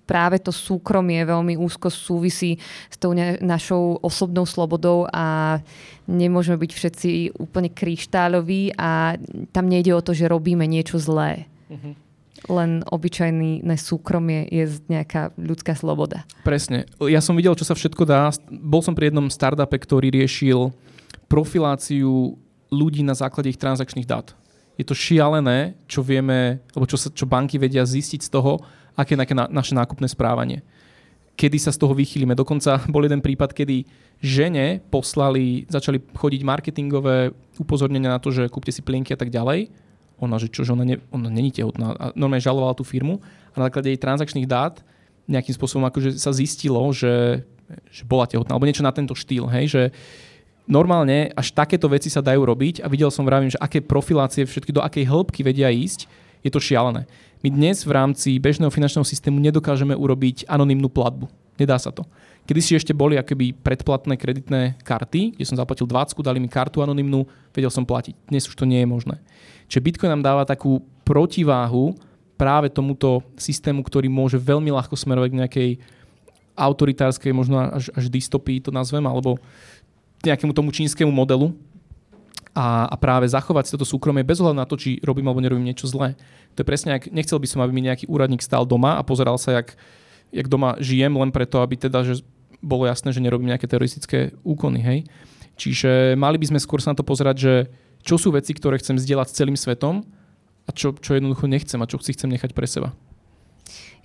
Speaker 1: práve to súkromie veľmi úzko súvisí s tou našou osobnou slobodou a nemôžeme byť všetci úplne kryštáľoví a tam nejde o to, že robíme niečo zlé. Uh-huh. Len obyčajné súkromie je nejaká ľudská sloboda.
Speaker 2: Presne. Ja som videl, čo sa všetko dá. Bol som pri jednom startupe, ktorý riešil profiláciu ľudí na základe ich transakčných dát. Je to šialené, čo vieme, alebo čo, sa, čo banky vedia zistiť z toho, aké je na, naše nákupné správanie. Kedy sa z toho vychýlime. Dokonca bol jeden prípad, kedy žene poslali, začali chodiť marketingové upozornenia na to, že kúpte si plienky a tak ďalej. Ona, že čo, že ona, ne, ona není tehotná. A normálne žalovala tú firmu a na základe jej transakčných dát nejakým spôsobom akože sa zistilo, že, že bola tehotná, alebo niečo na tento štýl, hej, že normálne až takéto veci sa dajú robiť a videl som vravím, že aké profilácie všetky do akej hĺbky vedia ísť, je to šialené. My dnes v rámci bežného finančného systému nedokážeme urobiť anonymnú platbu. Nedá sa to. Kedy si ešte boli akoby predplatné kreditné karty, kde som zaplatil 20, dali mi kartu anonymnú, vedel som platiť. Dnes už to nie je možné. Čiže Bitcoin nám dáva takú protiváhu práve tomuto systému, ktorý môže veľmi ľahko smerovať k nejakej autoritárskej, možno až, až dystopii to nazvem, alebo nejakému tomu čínskemu modelu, a, a práve zachovať si toto súkromie bez ohľadu na to, či robím alebo nerobím niečo zlé. To je presne, ak nechcel by som, aby mi nejaký úradník stál doma a pozeral sa, jak, jak doma žijem, len preto, aby teda, že bolo jasné, že nerobím nejaké teroristické úkony. Hej? Čiže mali by sme skôr sa na to pozerať, že čo sú veci, ktoré chcem zdieľať s celým svetom a čo, čo jednoducho nechcem a čo si chcem nechať pre seba.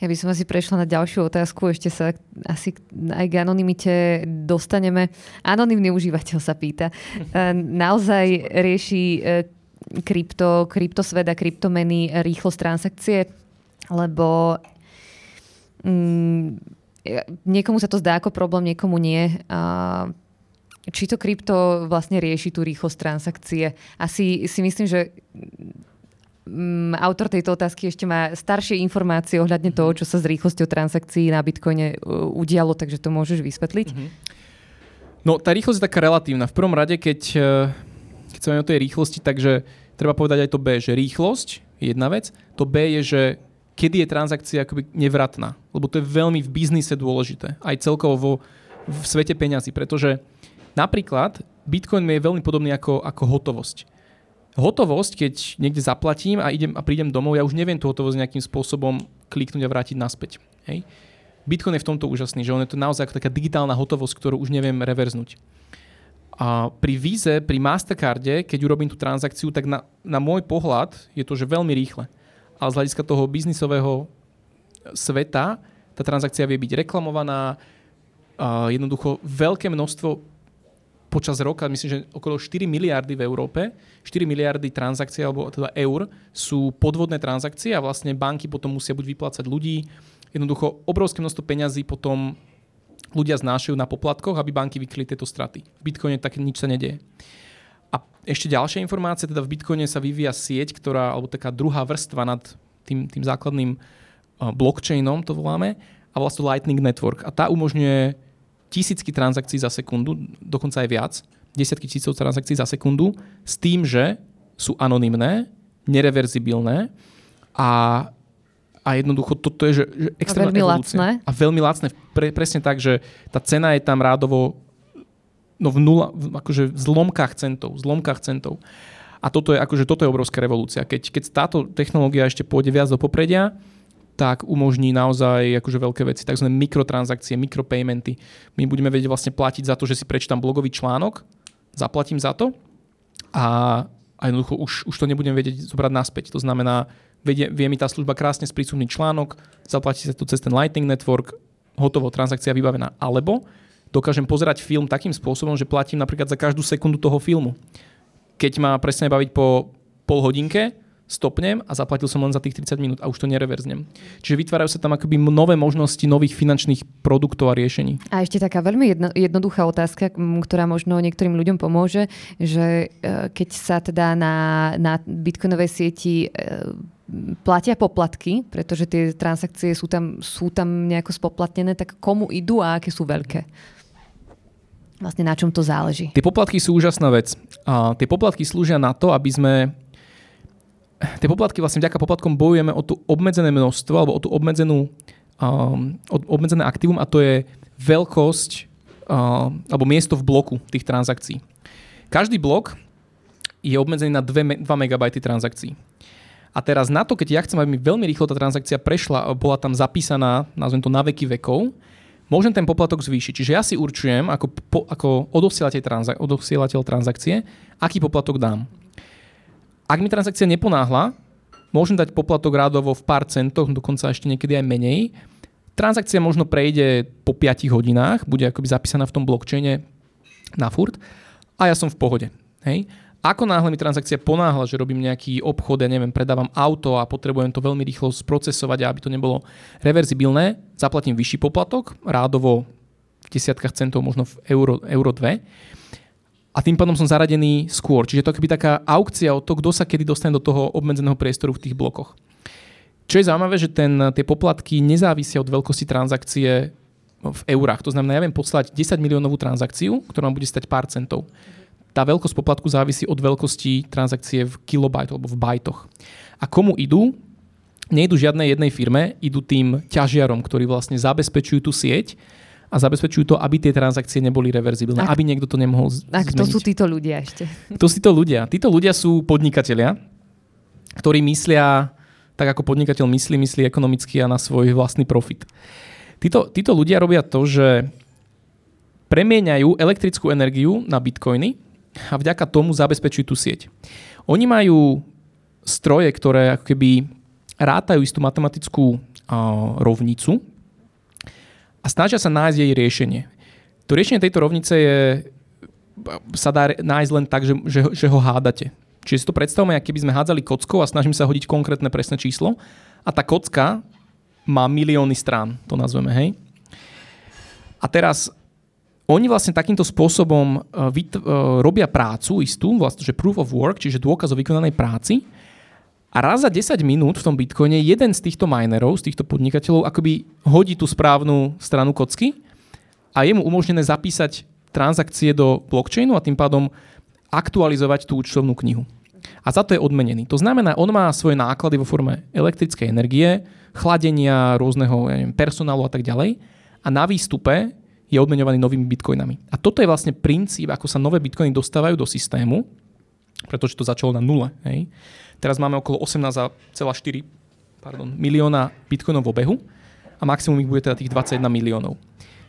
Speaker 1: Ja by som asi prešla na ďalšiu otázku, ešte sa asi aj k anonimite dostaneme. Anonymný užívateľ sa pýta. E, naozaj rieši e, krypto, kryptosvet a kryptomeny rýchlosť transakcie? Lebo mm, niekomu sa to zdá ako problém, niekomu nie. A či to krypto vlastne rieši tú rýchlosť transakcie? Asi si myslím, že um, autor tejto otázky ešte má staršie informácie ohľadne toho, mhm. čo sa s rýchlosťou transakcií na Bitcoine uh, udialo, takže to môžeš vysvetliť? Mm-hmm.
Speaker 2: No, tá rýchlosť je taká relatívna. V prvom rade, keď, uh, keď sa o tej rýchlosti, takže treba povedať aj to B, že rýchlosť je jedna vec, to B je, že kedy je transakcia akoby nevratná. Lebo to je veľmi v biznise dôležité. Aj celkovo vo, v svete peňazí, pretože napríklad Bitcoin je veľmi podobný ako, ako hotovosť hotovosť, keď niekde zaplatím a, idem, a prídem domov, ja už neviem tú hotovosť nejakým spôsobom kliknúť a vrátiť naspäť. Hej? Bitcoin je v tomto úžasný, že on je to naozaj taká digitálna hotovosť, ktorú už neviem reverznúť. A pri Vise, pri Mastercarde, keď urobím tú transakciu, tak na, na môj pohľad je to že veľmi rýchle. Ale z hľadiska toho biznisového sveta tá transakcia vie byť reklamovaná, a jednoducho veľké množstvo počas roka, myslím, že okolo 4 miliardy v Európe, 4 miliardy transakcií alebo teda eur sú podvodné transakcie a vlastne banky potom musia buď vyplácať ľudí, jednoducho obrovské množstvo peňazí potom ľudia znášajú na poplatkoch, aby banky vykryli tieto straty. V Bitcoine tak nič sa nedieje. A ešte ďalšia informácia, teda v Bitcoine sa vyvíja sieť, ktorá, alebo taká druhá vrstva nad tým, tým základným blockchainom, to voláme, a vlastne Lightning Network. A tá umožňuje tisícky transakcií za sekundu, dokonca aj viac, desiatky tisícov transakcií za sekundu, s tým, že sú anonymné, nereverzibilné A, a jednoducho toto je že, že extrémna
Speaker 1: a veľmi
Speaker 2: evolúcia.
Speaker 1: lacné.
Speaker 2: A veľmi lacné. Pre, presne tak, že tá cena je tam rádovo no v nula, v, akože v zlomkách centov, v zlomkách centov. A toto je, akože, toto je obrovská revolúcia. Keď, keď táto technológia ešte pôjde viac do popredia, tak umožní naozaj akože veľké veci, tzv. mikrotransakcie, mikropaymenty. My budeme vedieť vlastne platiť za to, že si prečítam blogový článok, zaplatím za to a, a jednoducho už, už to nebudem vedieť zobrať naspäť. To znamená, vie, vie mi tá služba krásne sprísumniť článok, zaplatí sa to cez ten Lightning Network, hotovo, transakcia vybavená. Alebo dokážem pozerať film takým spôsobom, že platím napríklad za každú sekundu toho filmu keď ma presne baviť po pol hodinke, stopnem a zaplatil som len za tých 30 minút a už to nereverznem. Čiže vytvárajú sa tam akoby nové možnosti nových finančných produktov a riešení.
Speaker 1: A ešte taká veľmi jedno, jednoduchá otázka, ktorá možno niektorým ľuďom pomôže, že e, keď sa teda na, na bitcoinovej sieti e, platia poplatky, pretože tie transakcie sú tam, sú tam nejako spoplatnené, tak komu idú a aké sú veľké? Vlastne na čom to záleží?
Speaker 2: Tie poplatky sú úžasná vec. A tie poplatky slúžia na to, aby sme tie poplatky vlastne vďaka poplatkom bojujeme o tú obmedzené množstvo alebo o tú obmedzenú um, obmedzené aktívum a to je veľkosť uh, alebo miesto v bloku tých transakcií. Každý blok je obmedzený na 2, 2 MB transakcií. A teraz na to, keď ja chcem, aby mi veľmi rýchlo tá transakcia prešla a bola tam zapísaná, nazvem to na veky vekov, môžem ten poplatok zvýšiť. Čiže ja si určujem ako, po, ako odosielateľ, transak- odosielateľ transakcie, aký poplatok dám. Ak mi transakcia neponáhla, môžem dať poplatok rádovo v pár centoch, dokonca ešte niekedy aj menej. Transakcia možno prejde po 5 hodinách, bude akoby zapísaná v tom blockchaine na furt a ja som v pohode. Hej? Ako náhle mi transakcia ponáhla, že robím nejaký obchod, ja neviem, predávam auto a potrebujem to veľmi rýchlo sprocesovať, aby to nebolo reverzibilné, zaplatím vyšší poplatok, rádovo v desiatkách centov, možno v euro, euro 2. A tým pádom som zaradený skôr. Čiže to je taká aukcia o to, kto sa kedy dostane do toho obmedzeného priestoru v tých blokoch. Čo je zaujímavé, že ten, tie poplatky nezávisia od veľkosti transakcie v eurách. To znamená, ja viem poslať 10 miliónovú transakciu, ktorá bude stať pár centov tá veľkosť poplatku závisí od veľkosti transakcie v kilobajt alebo v bajtoch. A komu idú? Nejdu žiadnej jednej firme, idú tým ťažiarom, ktorí vlastne zabezpečujú tú sieť a zabezpečujú to, aby tie transakcie neboli reverzibilné, aby niekto to nemohol z-
Speaker 1: A kto sú títo ľudia ešte?
Speaker 2: Kto sú títo ľudia? Títo ľudia sú podnikatelia, ktorí myslia tak ako podnikateľ myslí, myslí ekonomicky a na svoj vlastný profit. Títo, títo ľudia robia to, že premieňajú elektrickú energiu na bitcoiny a vďaka tomu zabezpečujú tú sieť. Oni majú stroje, ktoré ako keby rátajú istú matematickú rovnicu a snažia sa nájsť jej riešenie. To riešenie tejto rovnice je, sa dá nájsť len tak, že, že, že ho hádate. Čiže si to predstavme, ako keby sme hádzali kockou a snažíme sa hodiť konkrétne presné číslo a tá kocka má milióny strán, to nazveme, hej. A teraz oni vlastne takýmto spôsobom uh, vyt, uh, robia prácu istú, vlastne, že proof of work, čiže dôkaz o vykonanej práci. A raz za 10 minút v tom Bitcoine jeden z týchto minerov, z týchto podnikateľov, akoby hodí tú správnu stranu kocky a je mu umožnené zapísať transakcie do blockchainu a tým pádom aktualizovať tú účtovnú knihu. A za to je odmenený. To znamená, on má svoje náklady vo forme elektrickej energie, chladenia, rôzneho ja neviem, personálu a tak ďalej. A na výstupe je odmeňovaný novými bitcoinami. A toto je vlastne princíp, ako sa nové bitcoiny dostávajú do systému, pretože to začalo na nule. Hej. Teraz máme okolo 18,4 pardon, milióna bitcoinov v obehu a maximum ich bude teda tých 21 miliónov.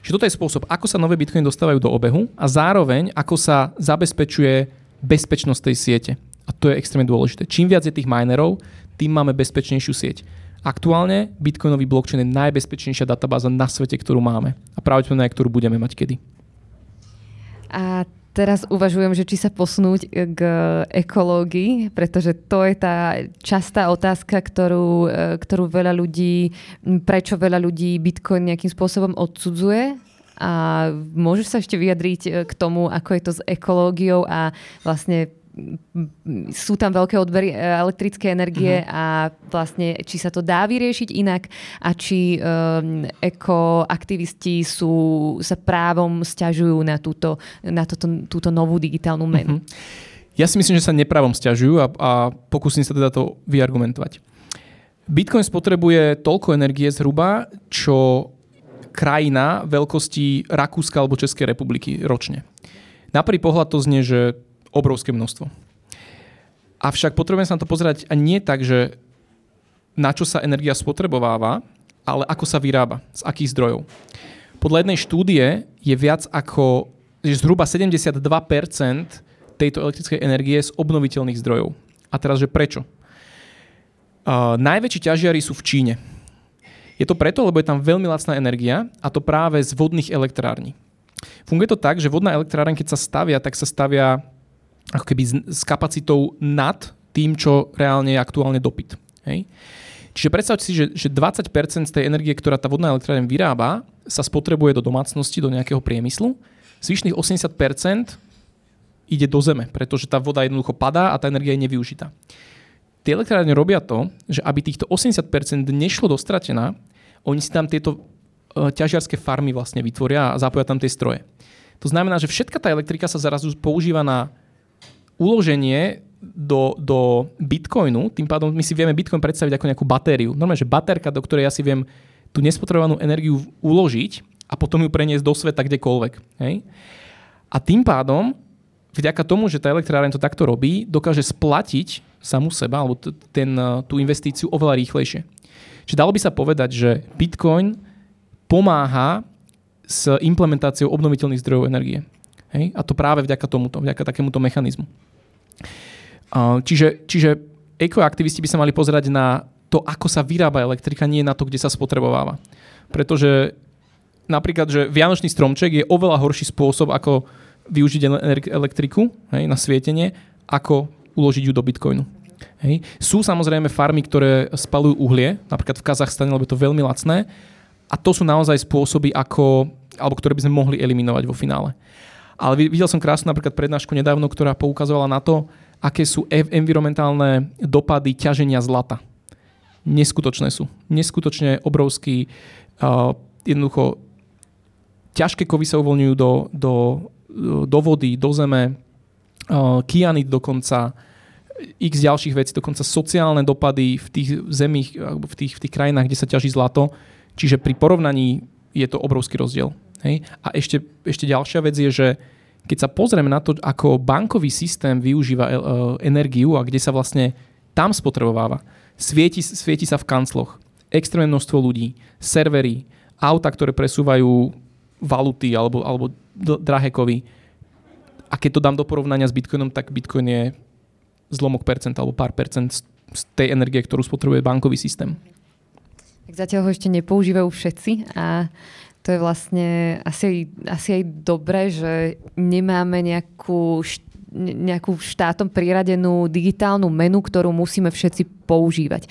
Speaker 2: Čiže toto je spôsob, ako sa nové bitcoiny dostávajú do obehu a zároveň ako sa zabezpečuje bezpečnosť tej siete. A to je extrémne dôležité. Čím viac je tých minerov, tým máme bezpečnejšiu sieť. Aktuálne Bitcoinový blockchain je najbezpečnejšia databáza na svete, ktorú máme. A pravdepodobne aj ktorú budeme mať kedy.
Speaker 1: A teraz uvažujem, že či sa posunúť k ekológii, pretože to je tá častá otázka, ktorú, ktorú veľa ľudí, prečo veľa ľudí Bitcoin nejakým spôsobom odsudzuje. A môžeš sa ešte vyjadriť k tomu, ako je to s ekológiou a vlastne sú tam veľké odbery e, elektrické energie uh-huh. a vlastne či sa to dá vyriešiť inak a či um, ekoaktivisti sú, sa právom stiažujú na, túto, na toto, túto novú digitálnu menu. Uh-huh.
Speaker 2: Ja si myslím, že sa neprávom stiažujú a, a pokúsim sa teda to vyargumentovať. Bitcoin spotrebuje toľko energie zhruba, čo krajina veľkosti Rakúska alebo Českej republiky ročne. Na prvý pohľad to znie, že obrovské množstvo. Avšak potrebujeme sa na to pozerať a nie tak, že na čo sa energia spotrebováva, ale ako sa vyrába, z akých zdrojov. Podľa jednej štúdie je viac ako, že zhruba 72% tejto elektrickej energie z obnoviteľných zdrojov. A teraz, že prečo? Uh, najväčší ťažiari sú v Číne. Je to preto, lebo je tam veľmi lacná energia a to práve z vodných elektrární. Funguje to tak, že vodná elektráreň, keď sa stavia, tak sa stavia ako keby s, kapacitou nad tým, čo reálne je aktuálne dopyt. Hej? Čiže predstavte si, že, že 20% z tej energie, ktorá tá vodná elektráreň vyrába, sa spotrebuje do domácnosti, do nejakého priemyslu. Zvyšných 80% ide do zeme, pretože tá voda jednoducho padá a tá energia je nevyužitá. Tie elektrárne robia to, že aby týchto 80% nešlo do oni si tam tieto uh, ťažiarské farmy vlastne vytvoria a zapoja tam tie stroje. To znamená, že všetka tá elektrika sa zrazu používa na uloženie do, do Bitcoinu, tým pádom my si vieme Bitcoin predstaviť ako nejakú batériu. Normálne, že baterka, do ktorej ja si viem tú nespotrebovanú energiu uložiť a potom ju preniesť do sveta kdekoľvek. Hej? A tým pádom, vďaka tomu, že tá elektráreň to takto robí, dokáže splatiť samú seba, alebo ten, eh, tú investíciu oveľa rýchlejšie. Čiže dalo by sa povedať, že Bitcoin pomáha s implementáciou obnoviteľných zdrojov energie. Hej? A to práve vďaka tomuto, vďaka takémuto mechanizmu. Čiže, čiže ekoaktivisti by sa mali pozerať na to, ako sa vyrába elektrika, nie na to, kde sa spotrebováva. Pretože napríklad, že Vianočný stromček je oveľa horší spôsob, ako využiť elektriku hej, na svietenie, ako uložiť ju do Bitcoinu. Hej. Sú samozrejme farmy, ktoré spalujú uhlie, napríklad v Kazachstane, lebo je to veľmi lacné. A to sú naozaj spôsoby, ako, alebo ktoré by sme mohli eliminovať vo finále. Ale videl som krásnu napríklad prednášku nedávno, ktorá poukazovala na to, aké sú environmentálne dopady ťaženia zlata. Neskutočné sú. Neskutočne obrovský. Uh, jednoducho ťažké kovy sa uvoľňujú do, do, do vody, do zeme, uh, kianit dokonca, x ďalších vecí, dokonca sociálne dopady v tých zemích, alebo v tých, v tých krajinách, kde sa ťaží zlato. Čiže pri porovnaní je to obrovský rozdiel. Hej? A ešte, ešte ďalšia vec je, že keď sa pozrieme na to, ako bankový systém využíva uh, energiu a kde sa vlastne tam spotrebováva, svieti, svieti sa v kancloch, extrémne množstvo ľudí, servery, auta, ktoré presúvajú valuty alebo, alebo drahé kovy, a keď to dám do porovnania s Bitcoinom, tak Bitcoin je zlomok percent alebo pár percent z tej energie, ktorú spotrebuje bankový systém.
Speaker 1: Tak zatiaľ ho ešte nepoužívajú všetci a to je vlastne asi, asi aj dobré, že nemáme nejakú nejakú štátom priradenú digitálnu menu, ktorú musíme všetci používať.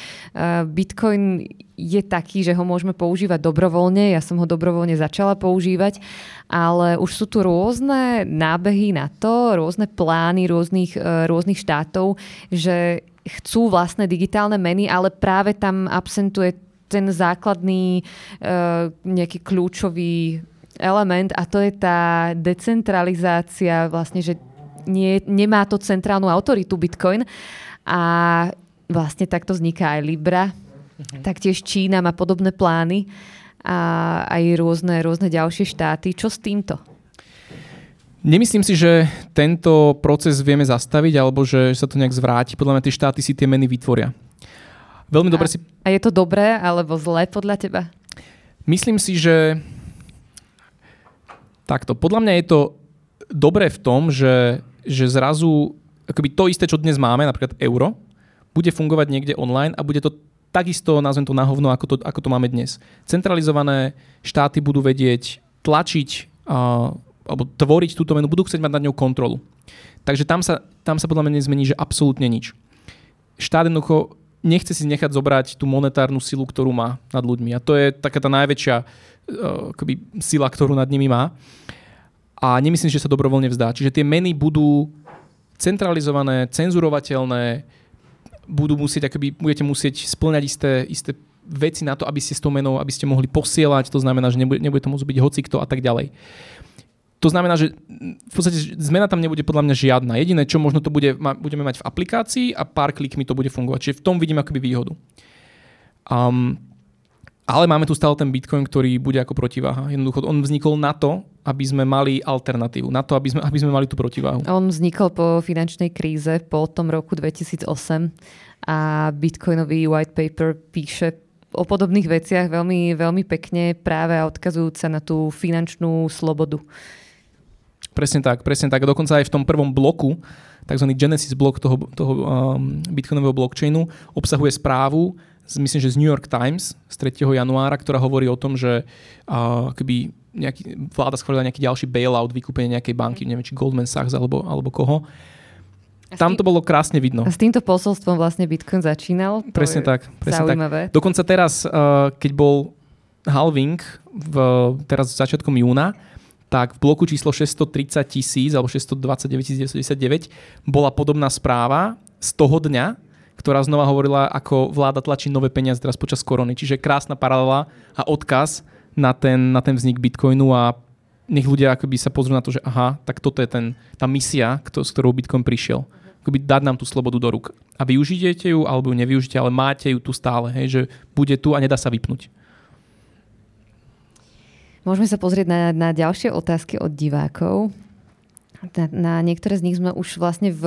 Speaker 1: Bitcoin je taký, že ho môžeme používať dobrovoľne, ja som ho dobrovoľne začala používať, ale už sú tu rôzne nábehy na to, rôzne plány rôznych, e, rôznych štátov, že chcú vlastné digitálne meny, ale práve tam absentuje ten základný uh, nejaký kľúčový element a to je tá decentralizácia vlastne, že nie, nemá to centrálnu autoritu Bitcoin a vlastne takto vzniká aj Libra. Uh-huh. Taktiež Čína má podobné plány a aj rôzne, rôzne ďalšie štáty. Čo s týmto?
Speaker 2: Nemyslím si, že tento proces vieme zastaviť alebo že sa to nejak zvráti. Podľa mňa tie štáty si tie meny vytvoria. Veľmi dobre si...
Speaker 1: A je to dobré alebo zlé podľa teba?
Speaker 2: Myslím si, že takto. Podľa mňa je to dobré v tom, že že zrazu akoby to isté, čo dnes máme, napríklad euro, bude fungovať niekde online a bude to takisto, nazvem to na hovno, ako to, ako to máme dnes. Centralizované štáty budú vedieť tlačiť uh, alebo tvoriť túto menu, budú chcieť mať nad ňou kontrolu. Takže tam sa, tam sa podľa mňa nezmení, že absolútne nič. Štát jednoducho nechce si nechať zobrať tú monetárnu silu, ktorú má nad ľuďmi. A to je taká tá najväčšia uh, akoby, sila, ktorú nad nimi má. A nemyslím, že sa dobrovoľne vzdá. Čiže tie meny budú centralizované, cenzurovateľné, budú musieť, akoby, budete musieť splňať isté, isté veci na to, aby ste s tou menou, aby ste mohli posielať, to znamená, že nebude, nebude to môcť byť hocikto a tak ďalej. To znamená, že v podstate zmena tam nebude podľa mňa žiadna. Jediné, čo možno to bude, budeme mať v aplikácii a pár klikmi to bude fungovať. Čiže v tom vidím akoby výhodu. Um, ale máme tu stále ten Bitcoin, ktorý bude ako protiváha. Jednoducho on vznikol na to, aby sme mali alternatívu, na to, aby sme, aby sme mali tú protiváhu.
Speaker 1: On vznikol po finančnej kríze, po tom roku 2008 a Bitcoinový white paper píše o podobných veciach veľmi, veľmi pekne práve odkazujúca na tú finančnú slobodu.
Speaker 2: Presne tak, presne tak. Dokonca aj v tom prvom bloku, tzv. Genesis blok toho, toho um, bitcoinového blockchainu, obsahuje správu, myslím, že z New York Times z 3. januára, ktorá hovorí o tom, že uh, keby nejaký, vláda schválila nejaký ďalší bailout, vykúpenie nejakej banky, neviem, či Goldman Sachs alebo, alebo koho. Tam to bolo krásne vidno.
Speaker 1: A s týmto posolstvom vlastne Bitcoin začínal?
Speaker 2: To presne tak. Presne
Speaker 1: zaujímavé.
Speaker 2: tak. Dokonca teraz, uh, keď bol halving v, teraz začiatkom júna, tak v bloku číslo 630 tisíc alebo 629 999 bola podobná správa z toho dňa, ktorá znova hovorila, ako vláda tlačí nové peniaze teraz počas korony. Čiže krásna paralela a odkaz na ten, na ten vznik Bitcoinu a nech ľudia akoby sa pozrú na to, že aha, tak toto je ten, tá misia, kto, s ktorou Bitcoin prišiel. Akoby dať nám tú slobodu do rúk. A využijete ju, alebo ju nevyužite, ale máte ju tu stále, hej, že bude tu a nedá sa vypnúť.
Speaker 1: Môžeme sa pozrieť na, na ďalšie otázky od divákov. Na, na niektoré z nich sme už vlastne v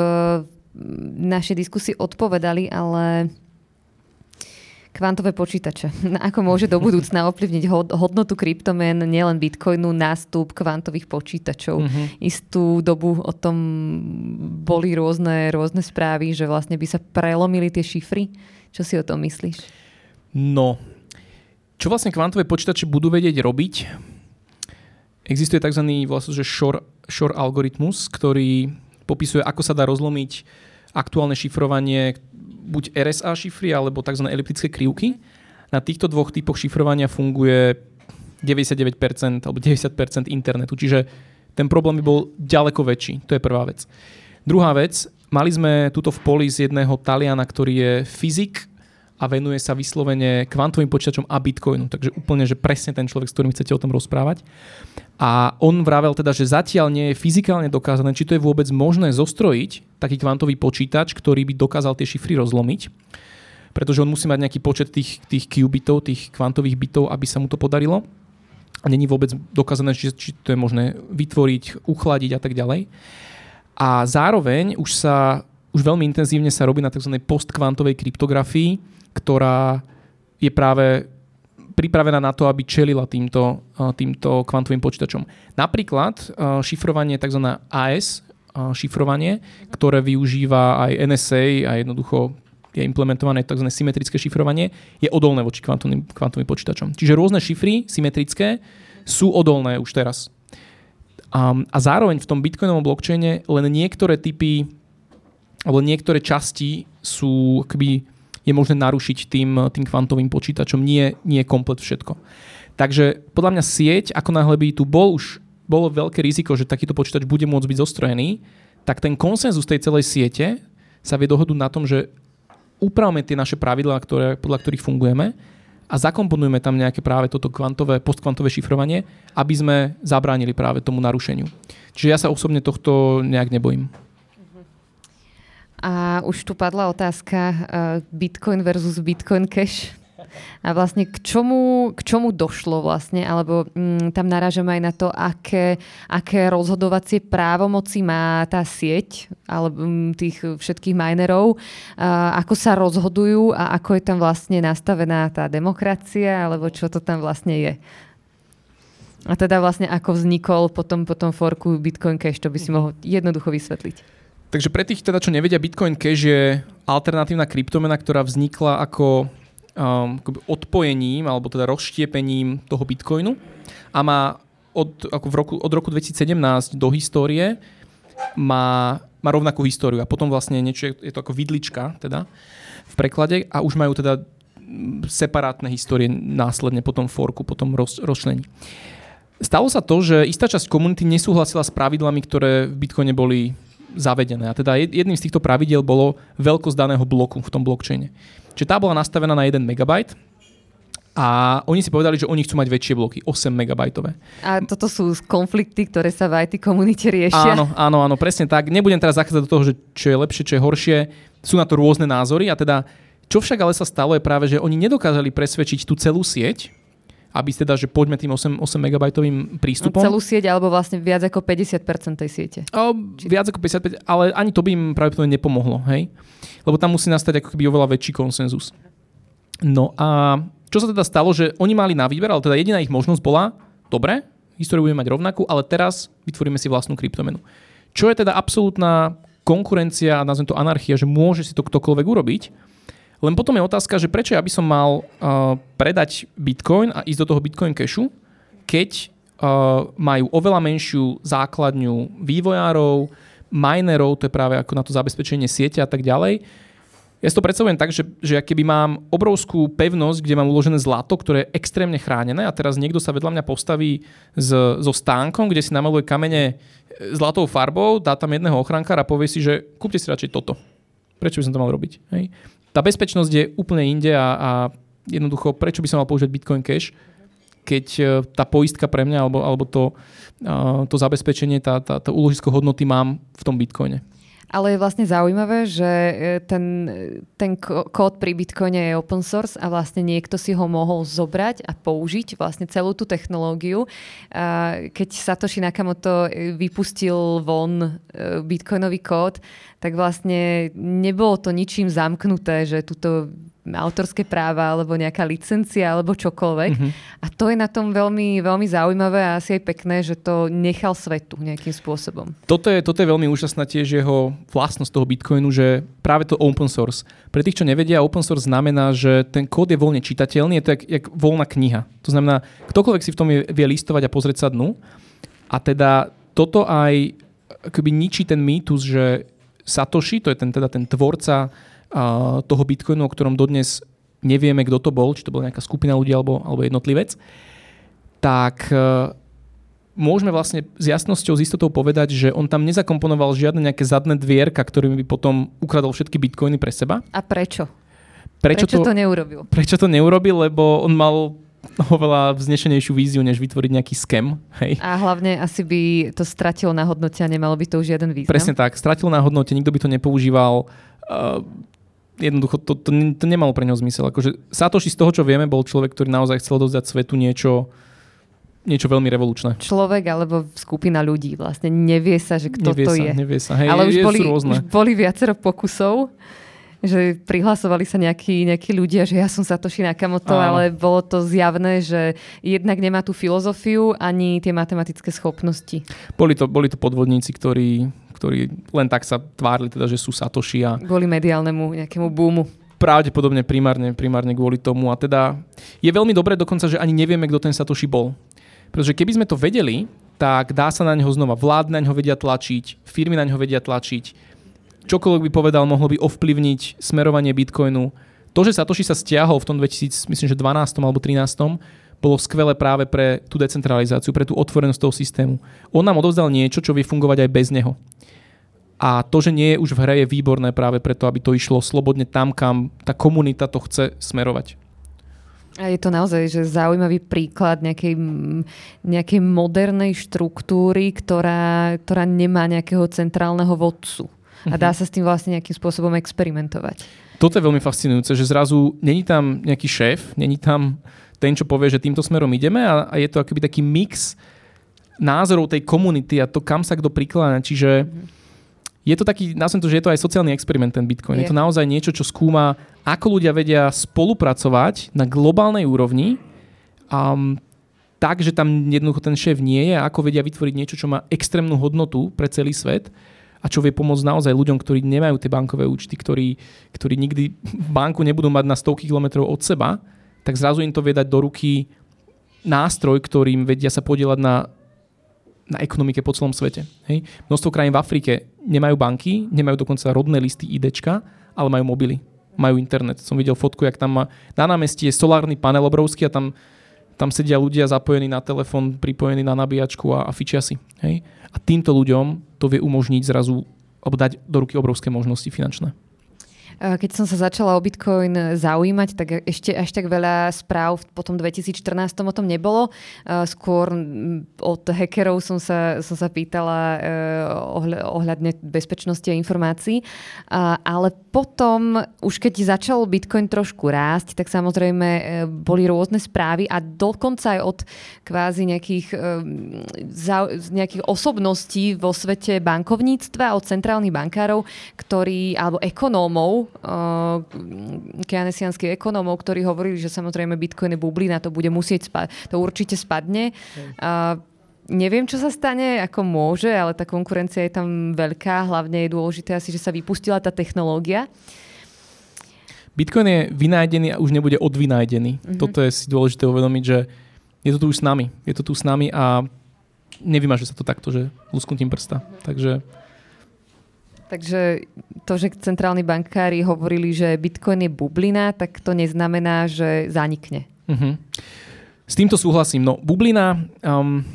Speaker 1: našej diskusii odpovedali, ale kvantové počítače. Ako môže do budúcna ovplyvniť hodnotu kryptomien, nielen bitcoinu, nástup kvantových počítačov. Uh-huh. Istú dobu o tom boli rôzne, rôzne správy, že vlastne by sa prelomili tie šifry. Čo si o tom myslíš?
Speaker 2: No, čo vlastne kvantové počítače budú vedieť robiť? Existuje tzv. vlastne, že Shor, Shor algoritmus, ktorý popisuje, ako sa dá rozlomiť aktuálne šifrovanie buď RSA šifry alebo tzv. eliptické krivky. Na týchto dvoch typoch šifrovania funguje 99% alebo 90% internetu, čiže ten problém by bol ďaleko väčší. To je prvá vec. Druhá vec, mali sme tuto v poli z jedného Taliana, ktorý je fyzik a venuje sa vyslovene kvantovým počítačom a bitcoinu. Takže úplne, že presne ten človek, s ktorým chcete o tom rozprávať. A on vravel teda, že zatiaľ nie je fyzikálne dokázané, či to je vôbec možné zostrojiť taký kvantový počítač, ktorý by dokázal tie šifry rozlomiť. Pretože on musí mať nejaký počet tých, tých qubitov, tých kvantových bitov, aby sa mu to podarilo. A není vôbec dokázané, či, či to je možné vytvoriť, uchladiť a tak ďalej. A zároveň už sa už veľmi intenzívne sa robí na tzv. postkvantovej kryptografii, ktorá je práve pripravená na to, aby čelila týmto, týmto kvantovým počítačom. Napríklad šifrovanie tzv. AS, šifrovanie, ktoré využíva aj NSA a jednoducho je implementované tzv. symetrické šifrovanie, je odolné voči kvantovým, kvantovým počítačom. Čiže rôzne šifry symetrické sú odolné už teraz. A, a zároveň v tom bitcoinovom blockchaine len niektoré typy alebo niektoré časti sú akby je možné narušiť tým, tým kvantovým počítačom, nie, nie komplet všetko. Takže podľa mňa sieť, ako náhle by tu bol už bolo veľké riziko, že takýto počítač bude môcť byť zostrojený, tak ten konsenzus tej celej siete sa vie dohodnúť na tom, že upravme tie naše pravidlá, ktoré, podľa ktorých fungujeme a zakomponujeme tam nejaké práve toto kvantové, postkvantové šifrovanie, aby sme zabránili práve tomu narušeniu. Čiže ja sa osobne tohto nejak nebojím.
Speaker 1: A už tu padla otázka uh, Bitcoin versus Bitcoin Cash. A vlastne k čomu, k čomu došlo vlastne, alebo mm, tam narážame aj na to, aké, aké rozhodovacie právomoci má tá sieť alebo mm, tých všetkých minerov, uh, ako sa rozhodujú a ako je tam vlastne nastavená tá demokracia, alebo čo to tam vlastne je. A teda vlastne ako vznikol potom, potom forku Bitcoin Cash, to by si mohol jednoducho vysvetliť.
Speaker 2: Takže pre tých teda, čo nevedia, Bitcoin Cash je alternatívna kryptomena, ktorá vznikla ako um, odpojením alebo teda rozštiepením toho Bitcoinu a má od, ako v roku, od roku 2017 do histórie má, má rovnakú históriu a potom vlastne niečo, je to ako vidlička teda v preklade a už majú teda separátne histórie následne po tom forku, po tom roz, rozčlení. Stalo sa to, že istá časť komunity nesúhlasila s pravidlami, ktoré v Bitcoine boli zavedené. A teda jedným z týchto pravidiel bolo veľkosť daného bloku v tom blockchaine. Čiže tá bola nastavená na 1 MB a oni si povedali, že oni chcú mať väčšie bloky, 8 megabajtové.
Speaker 1: A toto sú konflikty, ktoré sa v IT komunite riešia.
Speaker 2: Áno, áno, áno, presne tak. Nebudem teraz zachádzať do toho, že čo je lepšie, čo je horšie. Sú na to rôzne názory a teda Čo však ale sa stalo je práve, že oni nedokázali presvedčiť tú celú sieť, aby teda, že poďme tým 8, 8 megabajtovým prístupom.
Speaker 1: Celú sieť alebo vlastne viac ako 50% tej siete.
Speaker 2: O, viac ako 55, ale ani to by im práve nepomohlo, hej? Lebo tam musí nastať ako keby oveľa väčší konsenzus. No a čo sa teda stalo, že oni mali na výber, ale teda jediná ich možnosť bola, dobre, históriu budeme mať rovnakú, ale teraz vytvoríme si vlastnú kryptomenu. Čo je teda absolútna konkurencia, nazvem to anarchia, že môže si to ktokoľvek urobiť, len potom je otázka, že prečo ja by som mal uh, predať Bitcoin a ísť do toho Bitcoin cashu, keď uh, majú oveľa menšiu základňu vývojárov, minerov, to je práve ako na to zabezpečenie siete a tak ďalej. Ja si to predstavujem tak, že, že keby mám obrovskú pevnosť, kde mám uložené zlato, ktoré je extrémne chránené a teraz niekto sa vedľa mňa postaví s, so stánkom, kde si namaluje kamene zlatou farbou, dá tam jedného ochrankára a povie si, že kúpte si radšej toto. Prečo by som to mal robiť? Hej? Tá bezpečnosť je úplne inde a, a jednoducho, prečo by som mal použiť Bitcoin Cash, keď e, tá poistka pre mňa alebo, alebo to, to zabezpečenie, tá, tá, tá úložisko hodnoty mám v tom Bitcoine.
Speaker 1: Ale je vlastne zaujímavé, že e, ten, ten kód pri Bitcoine je open source a vlastne niekto si ho mohol zobrať a použiť vlastne celú tú technológiu. Keď Satoshi Nakamoto e, vypustil von e, Bitcoinový kód, tak vlastne nebolo to ničím zamknuté, že túto autorské práva alebo nejaká licencia alebo čokoľvek. Mm-hmm. A to je na tom veľmi, veľmi zaujímavé a asi aj pekné, že to nechal svetu nejakým spôsobom.
Speaker 2: Toto je, toto je veľmi úžasná tiež jeho vlastnosť toho Bitcoinu, že práve to open source. Pre tých, čo nevedia, open source znamená, že ten kód je voľne čitateľný, je to jak, jak voľná kniha. To znamená, ktokoľvek si v tom vie listovať a pozrieť sa dnu. A teda toto aj akoby ničí ten mýtus, že Satoshi, to je ten, teda ten tvorca toho Bitcoinu, o ktorom dodnes nevieme, kto to bol, či to bola nejaká skupina ľudí alebo, alebo jednotlivec, tak e, môžeme vlastne s jasnosťou, s istotou povedať, že on tam nezakomponoval žiadne nejaké zadné dvierka, ktorými by potom ukradol všetky bitcoiny pre seba.
Speaker 1: A prečo?
Speaker 2: Prečo,
Speaker 1: prečo to, to neurobil?
Speaker 2: Prečo to neurobil? Lebo on mal oveľa vznešenejšiu víziu, než vytvoriť nejaký skem. Hej.
Speaker 1: A hlavne asi by to stratilo na hodnote a nemalo by to už žiaden význam.
Speaker 2: Presne tak, stratilo na hodnote, nikto by to nepoužíval. Uh, jednoducho to, to, to nemalo pre neho zmysel. Akože Satoshi z toho, čo vieme, bol človek, ktorý naozaj chcel dovzdať svetu niečo, niečo veľmi revolučné.
Speaker 1: Človek alebo skupina ľudí vlastne nevie sa, že kto
Speaker 2: nevie
Speaker 1: to
Speaker 2: sa,
Speaker 1: je.
Speaker 2: Nevie sa, hej,
Speaker 1: Ale už,
Speaker 2: je,
Speaker 1: boli,
Speaker 2: rôzne.
Speaker 1: už boli viacero pokusov, že prihlasovali sa nejakí, nejakí ľudia, že ja som Satoshi Nakamoto, Áno. ale bolo to zjavné, že jednak nemá tú filozofiu ani tie matematické schopnosti.
Speaker 2: Boli to, boli to podvodníci, ktorí ktorí len tak sa tvárili, teda, že sú Satoshi a...
Speaker 1: Kvôli mediálnemu nejakému boomu.
Speaker 2: Pravdepodobne primárne, primárne kvôli tomu. A teda je veľmi dobré dokonca, že ani nevieme, kto ten Satoshi bol. Pretože keby sme to vedeli, tak dá sa na neho znova. Vlády na neho vedia tlačiť, firmy na neho vedia tlačiť. Čokoľvek by povedal, mohlo by ovplyvniť smerovanie Bitcoinu. To, že Satoshi sa stiahol v tom 2012 alebo 2013, bolo skvelé práve pre tú decentralizáciu, pre tú otvorenosť toho systému. On nám odovzdal niečo, čo vie fungovať aj bez neho. A to, že nie je už v hre, je výborné práve preto, aby to išlo slobodne tam, kam tá komunita to chce smerovať.
Speaker 1: A je to naozaj že zaujímavý príklad nejakej, nejakej modernej štruktúry, ktorá, ktorá nemá nejakého centrálneho vodcu. A dá mhm. sa s tým vlastne nejakým spôsobom experimentovať.
Speaker 2: Toto je veľmi fascinujúce, že zrazu není tam nejaký šéf, není tam ten, čo povie, že týmto smerom ideme a, a je to akoby taký mix názorov tej komunity a to, kam sa kto prikláňa. Čiže je to taký, nazvem to, že je to aj sociálny experiment ten Bitcoin. Je, je to naozaj niečo, čo skúma, ako ľudia vedia spolupracovať na globálnej úrovni um, tak, že tam jednoducho ten šéf nie je a ako vedia vytvoriť niečo, čo má extrémnu hodnotu pre celý svet a čo vie pomôcť naozaj ľuďom, ktorí nemajú tie bankové účty, ktorí, ktorí nikdy banku nebudú mať na stovky kilometrov od seba tak zrazu im to vie dať do ruky nástroj, ktorým vedia sa podielať na, na ekonomike po celom svete. Hej? Množstvo krajín v Afrike nemajú banky, nemajú dokonca rodné listy IDčka, ale majú mobily, majú internet. Som videl fotku, jak tam má, na námestí je solárny panel obrovský a tam, tam sedia ľudia zapojení na telefón, pripojení na nabíjačku a, a fičia si. Hej? A týmto ľuďom to vie umožniť zrazu alebo dať do ruky obrovské možnosti finančné.
Speaker 1: Keď som sa začala o Bitcoin zaujímať, tak ešte až tak veľa správ po tom 2014 o tom nebolo. Skôr od hackerov som sa, som sa pýtala ohľadne bezpečnosti a informácií. Ale potom, už keď začal Bitcoin trošku rásť, tak samozrejme boli rôzne správy a dokonca aj od kvázi nejakých, nejakých osobností vo svete bankovníctva, od centrálnych bankárov, ktorí, alebo ekonómov, uh, keanesianských ekonómov, ktorí hovorili, že samozrejme Bitcoin je bublina, to bude musieť spať, to určite spadne. Uh, neviem, čo sa stane, ako môže, ale tá konkurencia je tam veľká. Hlavne je dôležité asi, že sa vypustila tá technológia.
Speaker 2: Bitcoin je vynájdený a už nebude odvynájdený. Mm-hmm. Toto je si dôležité uvedomiť, že je to tu už s nami. Je to tu s nami a nevymaže sa to takto, že lusknutím prsta. Takže
Speaker 1: Takže to, že centrálni bankári hovorili, že Bitcoin je bublina, tak to neznamená, že zanikne. Uh-huh.
Speaker 2: S týmto súhlasím. No, bublina, um,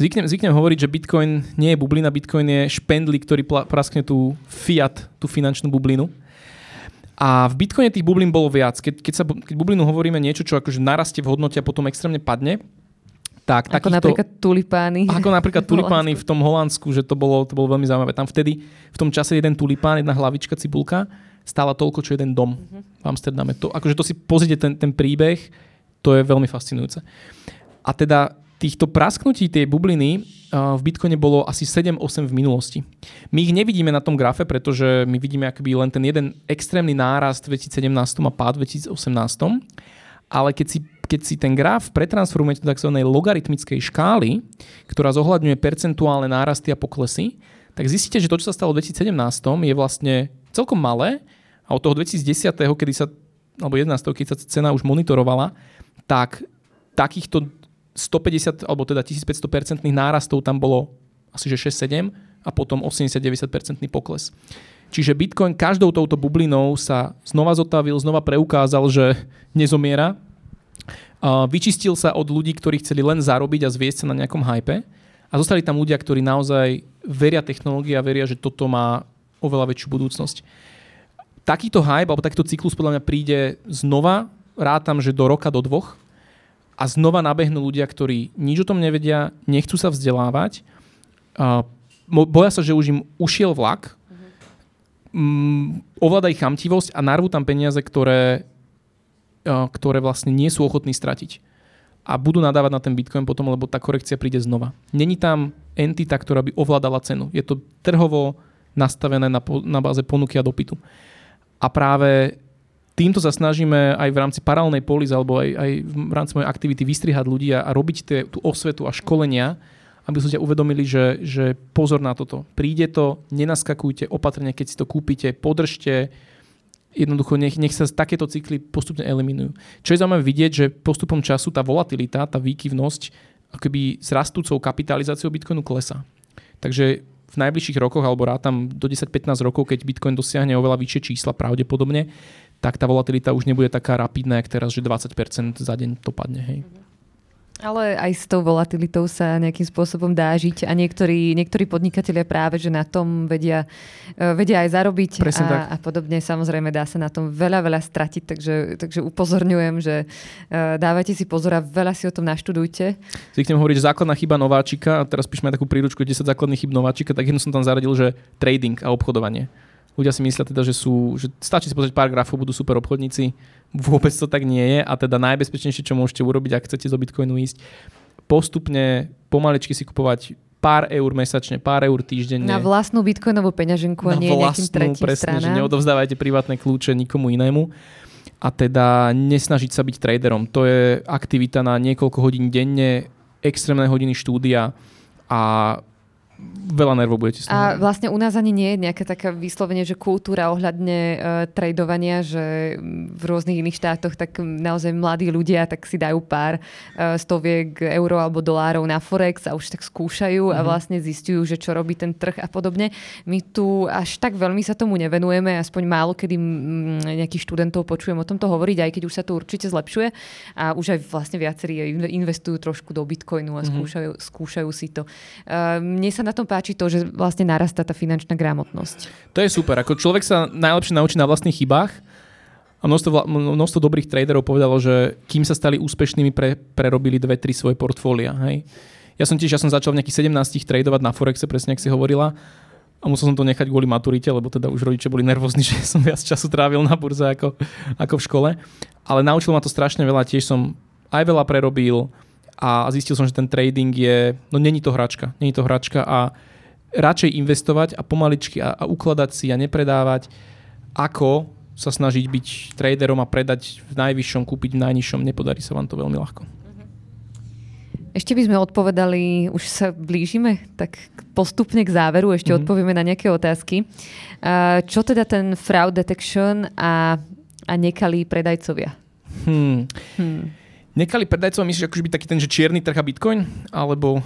Speaker 2: zvyknem, zvyknem hovoriť, že Bitcoin nie je bublina, Bitcoin je špendlík, ktorý praskne tú fiat, tú finančnú bublinu. A v Bitcoine tých bublín bolo viac. Keď, keď, sa, keď bublinu hovoríme niečo, čo akože narastie v hodnote a potom extrémne padne, tak,
Speaker 1: ako takýchto, napríklad tulipány.
Speaker 2: Ako napríklad tulipány v tom Holandsku, že to bolo, to bolo veľmi zaujímavé. Tam vtedy, v tom čase jeden tulipán, jedna hlavička cibulka stála toľko, čo jeden dom uh-huh. v Amsterdame. To, akože to si pozrite ten, ten príbeh, to je veľmi fascinujúce. A teda týchto prasknutí tej bubliny v Bitcoine bolo asi 7-8 v minulosti. My ich nevidíme na tom grafe, pretože my vidíme akoby len ten jeden extrémny nárast v 2017 a pád v 2018. Ale keď si keď si ten graf pretransformujete do tzv. logaritmickej škály, ktorá zohľadňuje percentuálne nárasty a poklesy, tak zistíte, že to, čo sa stalo v 2017, je vlastne celkom malé a od toho 2010, kedy sa, alebo 11, keď sa cena už monitorovala, tak takýchto 150 alebo teda 1500% nárastov tam bolo asi že 6-7 a potom 80-90 pokles. Čiže Bitcoin každou touto bublinou sa znova zotavil, znova preukázal, že nezomiera, vyčistil sa od ľudí, ktorí chceli len zarobiť a zviesť sa na nejakom hype. A zostali tam ľudia, ktorí naozaj veria technológii a veria, že toto má oveľa väčšiu budúcnosť. Takýto hype alebo takýto cyklus podľa mňa príde znova, rátam, že do roka, do dvoch. A znova nabehnú ľudia, ktorí nič o tom nevedia, nechcú sa vzdelávať, boja sa, že už im ušiel vlak, mm, ovláda ich chamtivosť a narvú tam peniaze, ktoré ktoré vlastne nie sú ochotní stratiť. A budú nadávať na ten Bitcoin potom, lebo tá korekcia príde znova. Není tam entita, ktorá by ovládala cenu. Je to trhovo nastavené na, na báze ponuky a dopytu. A práve týmto sa snažíme aj v rámci paralelnej polis alebo aj, aj v rámci mojej aktivity vystrihať ľudí a, a robiť tie, tú osvetu a školenia, aby ste uvedomili, že, že pozor na toto. Príde to, nenaskakujte opatrne, keď si to kúpite, podržte, jednoducho nech, nech sa takéto cykly postupne eliminujú. Čo je zaujímavé vidieť, že postupom času tá volatilita, tá výkyvnosť akoby s rastúcou kapitalizáciou Bitcoinu klesá. Takže v najbližších rokoch, alebo rátam do 10-15 rokov, keď Bitcoin dosiahne oveľa vyššie čísla pravdepodobne, tak tá volatilita už nebude taká rapidná, jak teraz, že 20% za deň to padne. Hej. Mm-hmm.
Speaker 1: Ale aj s tou volatilitou sa nejakým spôsobom dá žiť a niektorí, niektorí podnikatelia práve, že na tom vedia, uh, vedia aj zarobiť a, a podobne. Samozrejme dá sa na tom veľa, veľa stratiť, takže, takže upozorňujem, že uh, dávajte si pozor a veľa si o tom naštudujte.
Speaker 2: Zvyknem hovoriť, že základná chyba nováčika, a teraz píšeme takú príručku 10 základných chyb nováčika, tak jednu som tam zaradil, že trading a obchodovanie. Ľudia si myslia teda, že sú, že stačí si pozrieť pár grafov, budú super obchodníci Vôbec to tak nie je a teda najbezpečnejšie, čo môžete urobiť, ak chcete zo Bitcoinu ísť, postupne pomaličky si kupovať pár eur mesačne, pár eur týždenne.
Speaker 1: Na vlastnú bitcoinovú peňaženku a nie vlastnú, nejakým tretím presne, stranám.
Speaker 2: že neodovzdávajte privátne kľúče nikomu inému a teda nesnažiť sa byť traderom. To je aktivita na niekoľko hodín denne, extrémne hodiny štúdia a veľa nervov budete
Speaker 1: s A vlastne u nás ani nie je nejaká taká vyslovene, že kultúra ohľadne uh, tradovania, že v rôznych iných štátoch tak naozaj mladí ľudia tak si dajú pár uh, stoviek eur alebo dolárov na Forex a už tak skúšajú mm-hmm. a mhm. vlastne zistujú, že čo robí ten trh a podobne. My tu až tak veľmi sa tomu nevenujeme, aspoň málo kedy nejakých študentov počujem o tomto hovoriť, aj keď už sa to určite zlepšuje a už aj vlastne viacerí investujú trošku do Bitcoinu a mm-hmm. skúšajú, skúšajú si to. Uh, mne sa na tom páči to, že vlastne narastá tá finančná gramotnosť.
Speaker 2: To je super. Ako človek sa najlepšie naučí na vlastných chybách a množstvo, množstvo dobrých traderov povedalo, že kým sa stali úspešnými, pre, prerobili dve, tri svoje portfólia. Hej. Ja som tiež, ja som začal v nejakých 17 tradovať na Forexe, presne ako si hovorila. A musel som to nechať kvôli maturite, lebo teda už rodičia boli nervózni, že som viac času trávil na burze ako, ako v škole. Ale naučil ma to strašne veľa, tiež som aj veľa prerobil, a zistil som, že ten trading je, no není to hračka, není to hračka a radšej investovať a pomaličky a, a ukladať si a nepredávať, ako sa snažiť byť traderom a predať v najvyššom, kúpiť v najnižšom, nepodarí sa vám to veľmi ľahko.
Speaker 1: Ešte by sme odpovedali, už sa blížime, tak postupne k záveru ešte mm-hmm. odpovieme na nejaké otázky. Čo teda ten fraud detection a, a nekalí predajcovia? Hmm.
Speaker 2: Hmm. Nekali predajcov, myslíš akože by taký ten, že čierny trh a bitcoin? Alebo...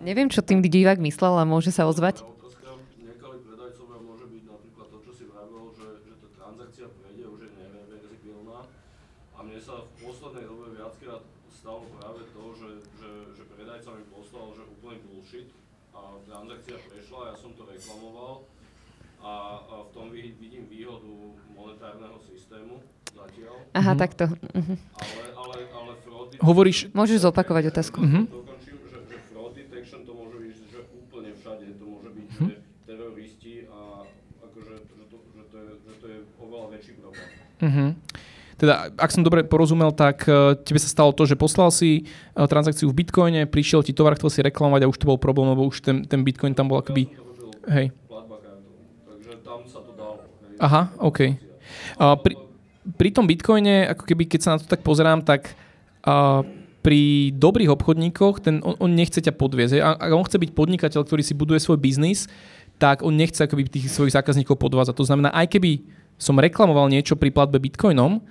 Speaker 1: Neviem, čo tým divák myslel a môže sa ozvať. Aha, takto. Ale, ale, ale
Speaker 2: že, že fraud
Speaker 1: detection to môže byť že úplne všade. To môže byť uh-huh. že teroristi a akože, že to, že to, je, že to je oveľa väčší problém. Uh-huh.
Speaker 2: Teda, ak som dobre porozumel, tak uh, tebe sa stalo to, že poslal si uh, transakciu v bitcoine, prišiel ti tovar, chcel si reklamovať a už to bol problém, lebo už ten, ten bitcoin tam bol akoby... Hej.
Speaker 1: Takže tam sa to dalo.
Speaker 2: Aha, OK. Uh, pri, pri tom bitcoine, ako keby keď sa na to tak pozerám, tak uh, pri dobrých obchodníkoch, ten, on, on nechce ťa podviezť. Ak on chce byť podnikateľ, ktorý si buduje svoj biznis, tak on nechce akoby tých svojich zákazníkov podvázať. To znamená, aj keby som reklamoval niečo pri platbe bitcoinom,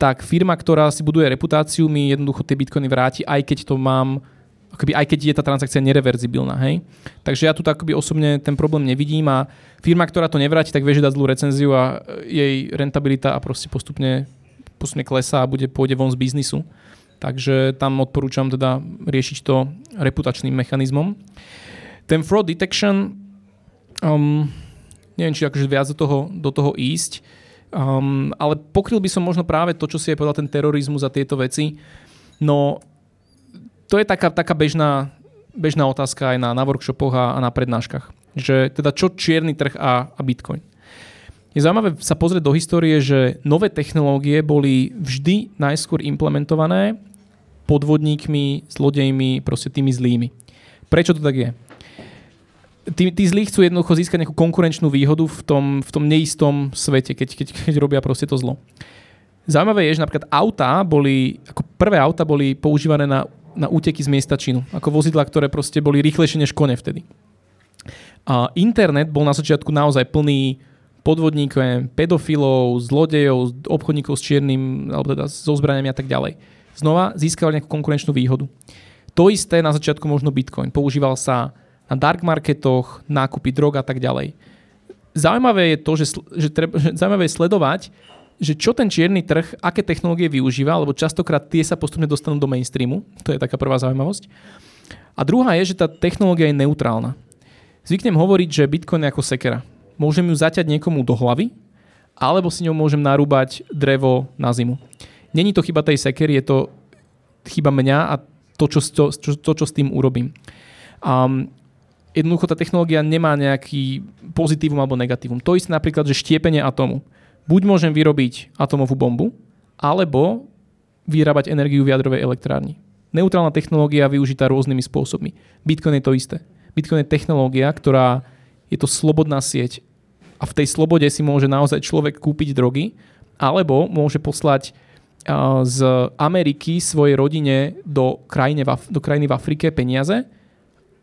Speaker 2: tak firma, ktorá si buduje reputáciu, mi jednoducho tie bitcoiny vráti, aj keď to mám akoby, aj keď je tá transakcia nereverzibilná. Hej? Takže ja tu akoby osobne ten problém nevidím a firma, ktorá to nevráti, tak vie, že dá zlú recenziu a jej rentabilita a proste postupne, postupne klesá a bude, pôjde von z biznisu. Takže tam odporúčam teda riešiť to reputačným mechanizmom. Ten fraud detection, um, neviem, či akože viac do toho, do toho ísť, um, ale pokryl by som možno práve to, čo si je povedal, ten terorizmus a tieto veci. No to je taká, taká bežná, bežná otázka aj na, na workshopoch a na prednáškach. Že teda čo čierny trh a, a Bitcoin. Je zaujímavé sa pozrieť do histórie, že nové technológie boli vždy najskôr implementované podvodníkmi, zlodejmi, proste tými zlými. Prečo to tak je? Tí, tí zlí chcú jednoducho získať nejakú konkurenčnú výhodu v tom, v tom neistom svete, keď, keď, keď robia proste to zlo. Zaujímavé je, že napríklad autá boli, ako prvé auta boli používané na na úteky z miesta činu. Ako vozidla, ktoré proste boli rýchlejšie než kone vtedy. A internet bol na začiatku naozaj plný podvodníkov, pedofilov, zlodejov, obchodníkov s čiernym, alebo teda so zbraniami a tak ďalej. Znova získali nejakú konkurenčnú výhodu. To isté na začiatku možno Bitcoin. Používal sa na dark marketoch, nákupy drog a tak ďalej. Zaujímavé je to, že, že, treba, že zaujímavé je sledovať, že čo ten čierny trh, aké technológie využíva, lebo častokrát tie sa postupne dostanú do mainstreamu. To je taká prvá zaujímavosť. A druhá je, že tá technológia je neutrálna. Zvyknem hovoriť, že Bitcoin je ako sekera. Môžem ju zaťať niekomu do hlavy, alebo si ňou môžem narúbať drevo na zimu. Není to chyba tej sekery, je to chyba mňa a to, čo, to, čo, to, čo s tým urobím. Um, jednoducho tá technológia nemá nejaký pozitívum alebo negatívum. To isté napríklad, že štiepenie atomu buď môžem vyrobiť atomovú bombu, alebo vyrábať energiu v jadrovej elektrárni. Neutrálna technológia využitá rôznymi spôsobmi. Bitcoin je to isté. Bitcoin je technológia, ktorá je to slobodná sieť a v tej slobode si môže naozaj človek kúpiť drogy, alebo môže poslať z Ameriky svojej rodine do krajiny, do krajiny v Afrike peniaze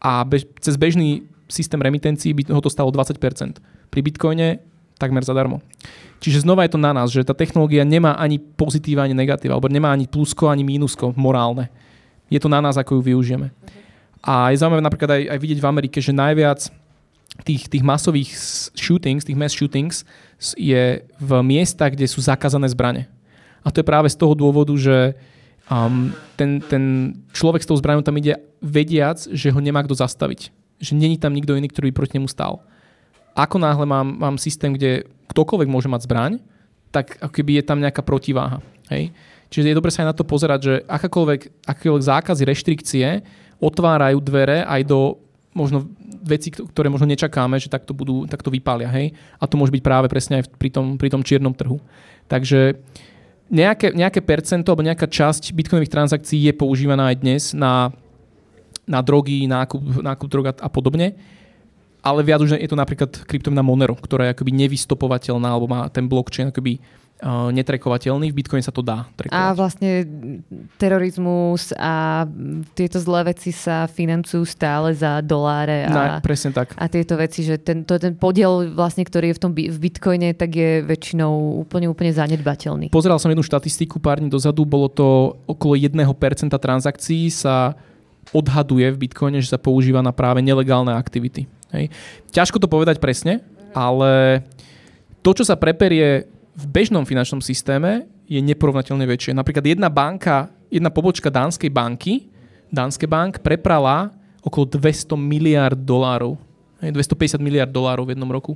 Speaker 2: a bež, cez bežný systém remitencií by ho to stalo 20%. Pri Bitcoine takmer zadarmo. Čiže znova je to na nás, že tá technológia nemá ani pozitíva, ani negatíva, alebo nemá ani plusko, ani mínusko morálne. Je to na nás, ako ju využijeme. A je zaujímavé napríklad aj, aj vidieť v Amerike, že najviac tých, tých masových shootings, tých mass shootings je v miestach, kde sú zakázané zbranie. A to je práve z toho dôvodu, že um, ten, ten človek s tou zbraňou tam ide vediac, že ho nemá kto zastaviť že není tam nikto iný, ktorý by proti nemu stal. Ako náhle mám, mám systém, kde ktokoľvek môže mať zbraň, tak ako keby je tam nejaká protiváha. Hej? Čiže je dobre sa aj na to pozerať, že akákoľvek, akékoľvek zákazy, reštrikcie otvárajú dvere aj do možno veci, ktoré možno nečakáme, že takto, budú, takto vypália. Hej? A to môže byť práve presne aj pri tom, pri tom čiernom trhu. Takže nejaké, nejaké percento alebo nejaká časť bitcoinových transakcií je používaná aj dnes na, na drogy, nákup, nákup drog a podobne. Ale viac už je to napríklad kryptomena Monero, ktorá je akoby nevystopovateľná alebo má ten blockchain akoby netrekovateľný. V Bitcoine sa to dá trekovať.
Speaker 1: A vlastne terorizmus a tieto zlé veci sa financujú stále za doláre. A,
Speaker 2: no, presne tak.
Speaker 1: A tieto veci, že ten, to, ten podiel, vlastne, ktorý je v tom v Bitcoine, tak je väčšinou úplne, úplne zanedbateľný.
Speaker 2: Pozeral som jednu štatistiku pár dní dozadu, bolo to okolo 1% transakcií sa odhaduje v Bitcoine, že sa používa na práve nelegálne aktivity. Hej. Ťažko to povedať presne, ale to, čo sa preperie v bežnom finančnom systéme je neporovnateľne väčšie. Napríklad jedna banka, jedna pobočka Dánskej banky, Dánske bank preprala okolo 200 miliard dolárov. 250 miliard dolárov v jednom roku.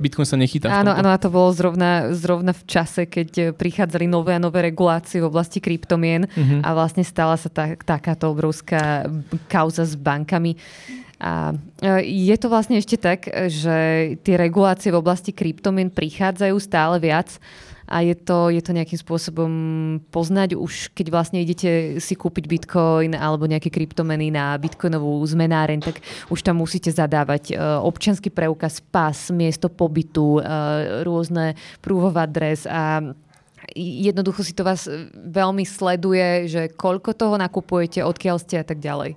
Speaker 2: Bitcoin sa nechytá.
Speaker 1: Áno, áno, a to bolo zrovna, zrovna v čase, keď prichádzali nové a nové regulácie v oblasti kryptomien uh-huh. a vlastne stala sa tá, takáto obrovská kauza s bankami. A e, je to vlastne ešte tak, že tie regulácie v oblasti kryptomien prichádzajú stále viac a je to, je to nejakým spôsobom poznať už, keď vlastne idete si kúpiť bitcoin alebo nejaké kryptomeny na bitcoinovú zmenáreň, tak už tam musíte zadávať e, občianský preukaz, pas, miesto pobytu, e, rôzne proof of address a jednoducho si to vás veľmi sleduje, že koľko toho nakupujete, odkiaľ ste a tak ďalej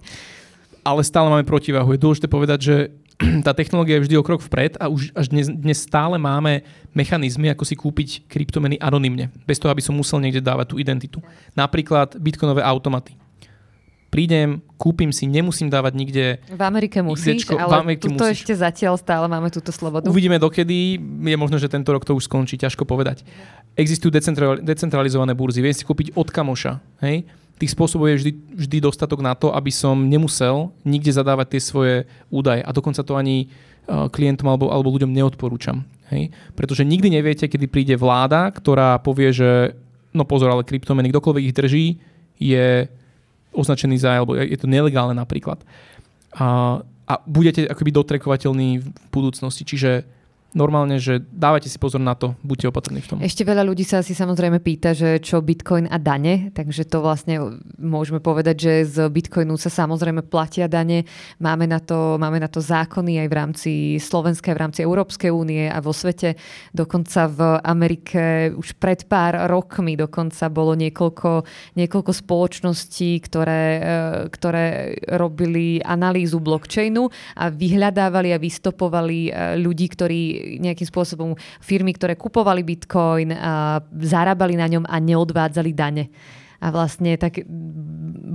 Speaker 2: ale stále máme protiváhu. Je dôležité povedať, že tá technológia je vždy o krok vpred a už až dnes, dnes stále máme mechanizmy, ako si kúpiť kryptomeny anonymne, bez toho, aby som musel niekde dávať tú identitu. Napríklad bitcoinové automaty. Prídem, kúpim si, nemusím dávať nikde...
Speaker 1: V Amerike musíš, XDčko, ale v Amerike tuto musíš. ešte zatiaľ stále máme túto slobodu.
Speaker 2: Uvidíme dokedy, je možno, že tento rok to už skončí, ťažko povedať. Existujú decentralizované burzy, vieš si kúpiť od kamoša, hej? Tých spôsobov je vždy, vždy dostatok na to, aby som nemusel nikde zadávať tie svoje údaje. A dokonca to ani uh, klientom alebo, alebo ľuďom neodporúčam. Hej? Pretože nikdy neviete, kedy príde vláda, ktorá povie, že no pozor, ale kryptomeny, kdokoľvek ich drží, je označený za, alebo je to nelegálne napríklad. A, a budete akoby dotrekovateľní v budúcnosti. Čiže normálne, že dávajte si pozor na to, buďte opatrní v tom.
Speaker 1: Ešte veľa ľudí sa asi samozrejme pýta, že čo Bitcoin a dane, takže to vlastne môžeme povedať, že z Bitcoinu sa samozrejme platia dane. Máme na to, máme na to zákony aj v rámci Slovenskej, v rámci Európskej únie a vo svete. Dokonca v Amerike už pred pár rokmi dokonca bolo niekoľko, niekoľko spoločností, ktoré, e, ktoré robili analýzu blockchainu a vyhľadávali a vystopovali e, ľudí, ktorí nejakým spôsobom firmy, ktoré kupovali bitcoin, zarábali na ňom a neodvádzali dane. A vlastne tak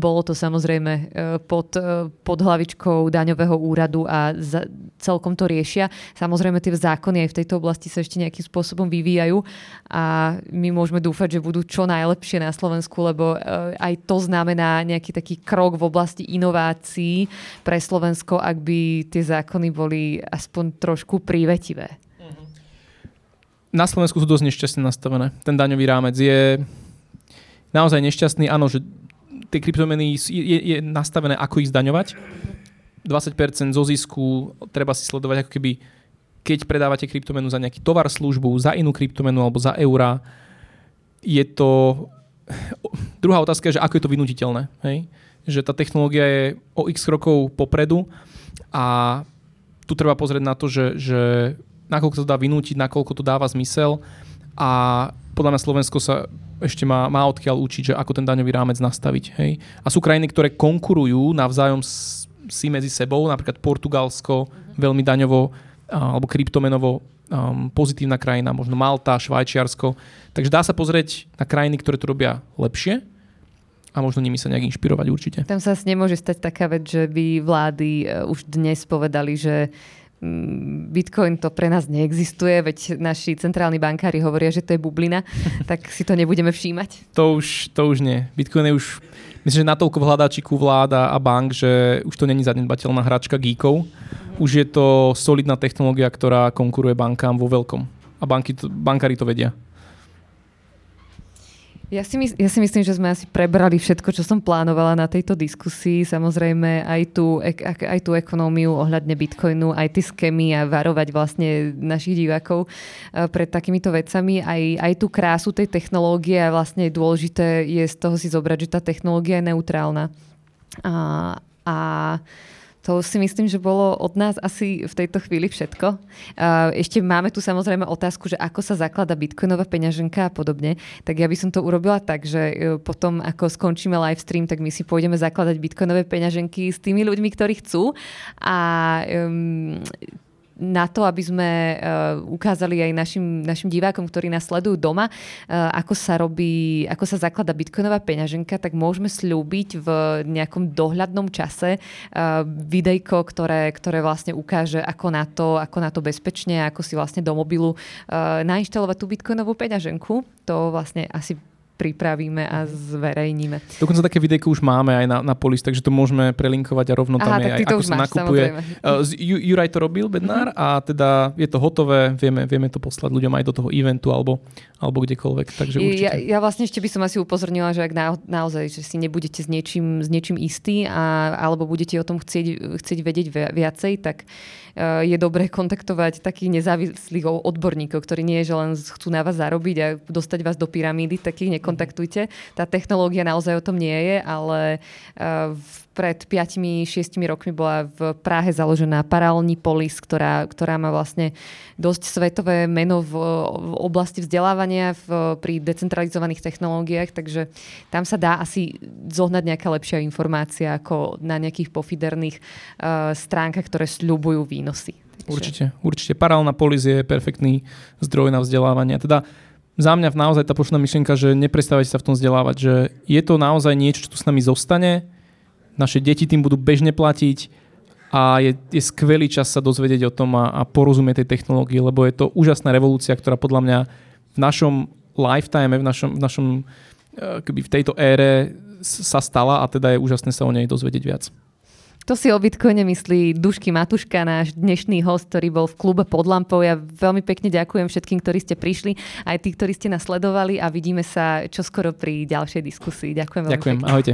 Speaker 1: bolo to samozrejme e, pod, e, pod hlavičkou daňového úradu a za, celkom to riešia. Samozrejme tie zákony aj v tejto oblasti sa ešte nejakým spôsobom vyvíjajú a my môžeme dúfať, že budú čo najlepšie na Slovensku, lebo e, aj to znamená nejaký taký krok v oblasti inovácií pre Slovensko, ak by tie zákony boli aspoň trošku prívetivé.
Speaker 2: Na Slovensku sú dosť nešťastne nastavené. Ten daňový rámec je naozaj nešťastný. Áno, že tie kryptomeny je, je nastavené, ako ich zdaňovať. 20% zo zisku treba si sledovať ako keby keď predávate kryptomenu za nejaký tovar, službu, za inú kryptomenu alebo za eurá, je to... Druhá otázka je, že ako je to vynutiteľné. Hej? Že tá technológia je o x rokov popredu a tu treba pozrieť na to, že, že nakoľko to dá vynútiť, nakoľko to dáva zmysel a podľa mňa Slovensko sa ešte má, má odkiaľ učiť, že ako ten daňový rámec nastaviť. Hej? A sú krajiny, ktoré konkurujú navzájom si medzi sebou, napríklad Portugalsko, veľmi daňovo alebo kryptomenovo um, pozitívna krajina, možno Malta, Švajčiarsko. Takže dá sa pozrieť na krajiny, ktoré to robia lepšie a možno nimi sa nejak inšpirovať určite.
Speaker 1: Tam sa nemôže stať taká vec, že by vlády uh, už dnes povedali, že Bitcoin to pre nás neexistuje, veď naši centrálni bankári hovoria, že to je bublina, tak si to nebudeme všímať.
Speaker 2: To už, to už nie. Bitcoin je už, myslím, že natoľko v hľadačiku vláda a bank, že už to není zanedbateľná hračka geekov. Už je to solidná technológia, ktorá konkuruje bankám vo veľkom. A banky bankári to vedia.
Speaker 1: Ja si, my, ja si myslím, že sme asi prebrali všetko, čo som plánovala na tejto diskusii. Samozrejme aj tú, aj tú ekonómiu ohľadne bitcoinu, aj tie skémy a varovať vlastne našich divákov eh, pred takýmito vecami. Aj, aj tú krásu tej technológie a vlastne dôležité je z toho si zobrať, že tá technológia je neutrálna. A, a to si myslím, že bolo od nás asi v tejto chvíli všetko. Ešte máme tu samozrejme otázku, že ako sa zaklada bitcoinová peňaženka a podobne. Tak ja by som to urobila tak, že e, potom ako skončíme live stream, tak my si pôjdeme zakladať bitcoinové peňaženky s tými ľuďmi, ktorí chcú. A um, na to, aby sme uh, ukázali aj našim, našim divákom, ktorí nás sledujú doma, uh, ako sa robí, ako sa zaklada bitcoinová peňaženka, tak môžeme slúbiť v nejakom dohľadnom čase uh, videjko, ktoré, ktoré vlastne ukáže, ako na to, ako na to bezpečne, ako si vlastne do mobilu nainštalovať tú bitcoinovú peňaženku. To vlastne asi pripravíme a zverejníme.
Speaker 2: Dokonca také videjko už máme aj na, na polis, takže to môžeme prelinkovať a rovno tam Aha, je aj, ako sa máš, nakupuje. Uh, Juraj to robil, Bednár, mm-hmm. a teda je to hotové, vieme, vieme to poslať ľuďom aj do toho eventu alebo, alebo kdekoľvek. Takže určite.
Speaker 1: Ja, ja vlastne ešte by som asi upozornila, že ak na, naozaj, že si nebudete s niečím, s niečím istí a, alebo budete o tom chcieť, chcieť vedieť viacej, tak je dobré kontaktovať takých nezávislých odborníkov, ktorí nie je, že len chcú na vás zarobiť a dostať vás do pyramídy, takých kontaktujte. Tá technológia naozaj o tom nie je, ale uh, pred 5-6 rokmi bola v Prahe založená Paralelní polis, ktorá, ktorá má vlastne dosť svetové meno v, v oblasti vzdelávania v, pri decentralizovaných technológiách, takže tam sa dá asi zohnať nejaká lepšia informácia ako na nejakých pofiderných uh, stránkach, ktoré sľubujú výnosy.
Speaker 2: Určite, určite. Paralelná polis je perfektný zdroj na vzdelávanie. Teda za mňa naozaj tá počná myšlienka, že neprestávajte sa v tom vzdelávať, že je to naozaj niečo, čo tu s nami zostane, naše deti tým budú bežne platiť a je, je skvelý čas sa dozvedieť o tom a, a porozumieť tej technológii, lebo je to úžasná revolúcia, ktorá podľa mňa v našom lifetime, v našom, v, našom, keby v tejto ére sa stala a teda je úžasné sa o nej dozvedieť viac.
Speaker 1: To si o Bitcoine myslí Dušky Matuška, náš dnešný host, ktorý bol v klube pod lampou. Ja veľmi pekne ďakujem všetkým, ktorí ste prišli, aj tí, ktorí ste nasledovali a vidíme sa čoskoro pri ďalšej diskusii. Ďakujem veľmi
Speaker 2: Ďakujem,
Speaker 1: pekne.
Speaker 2: ahojte.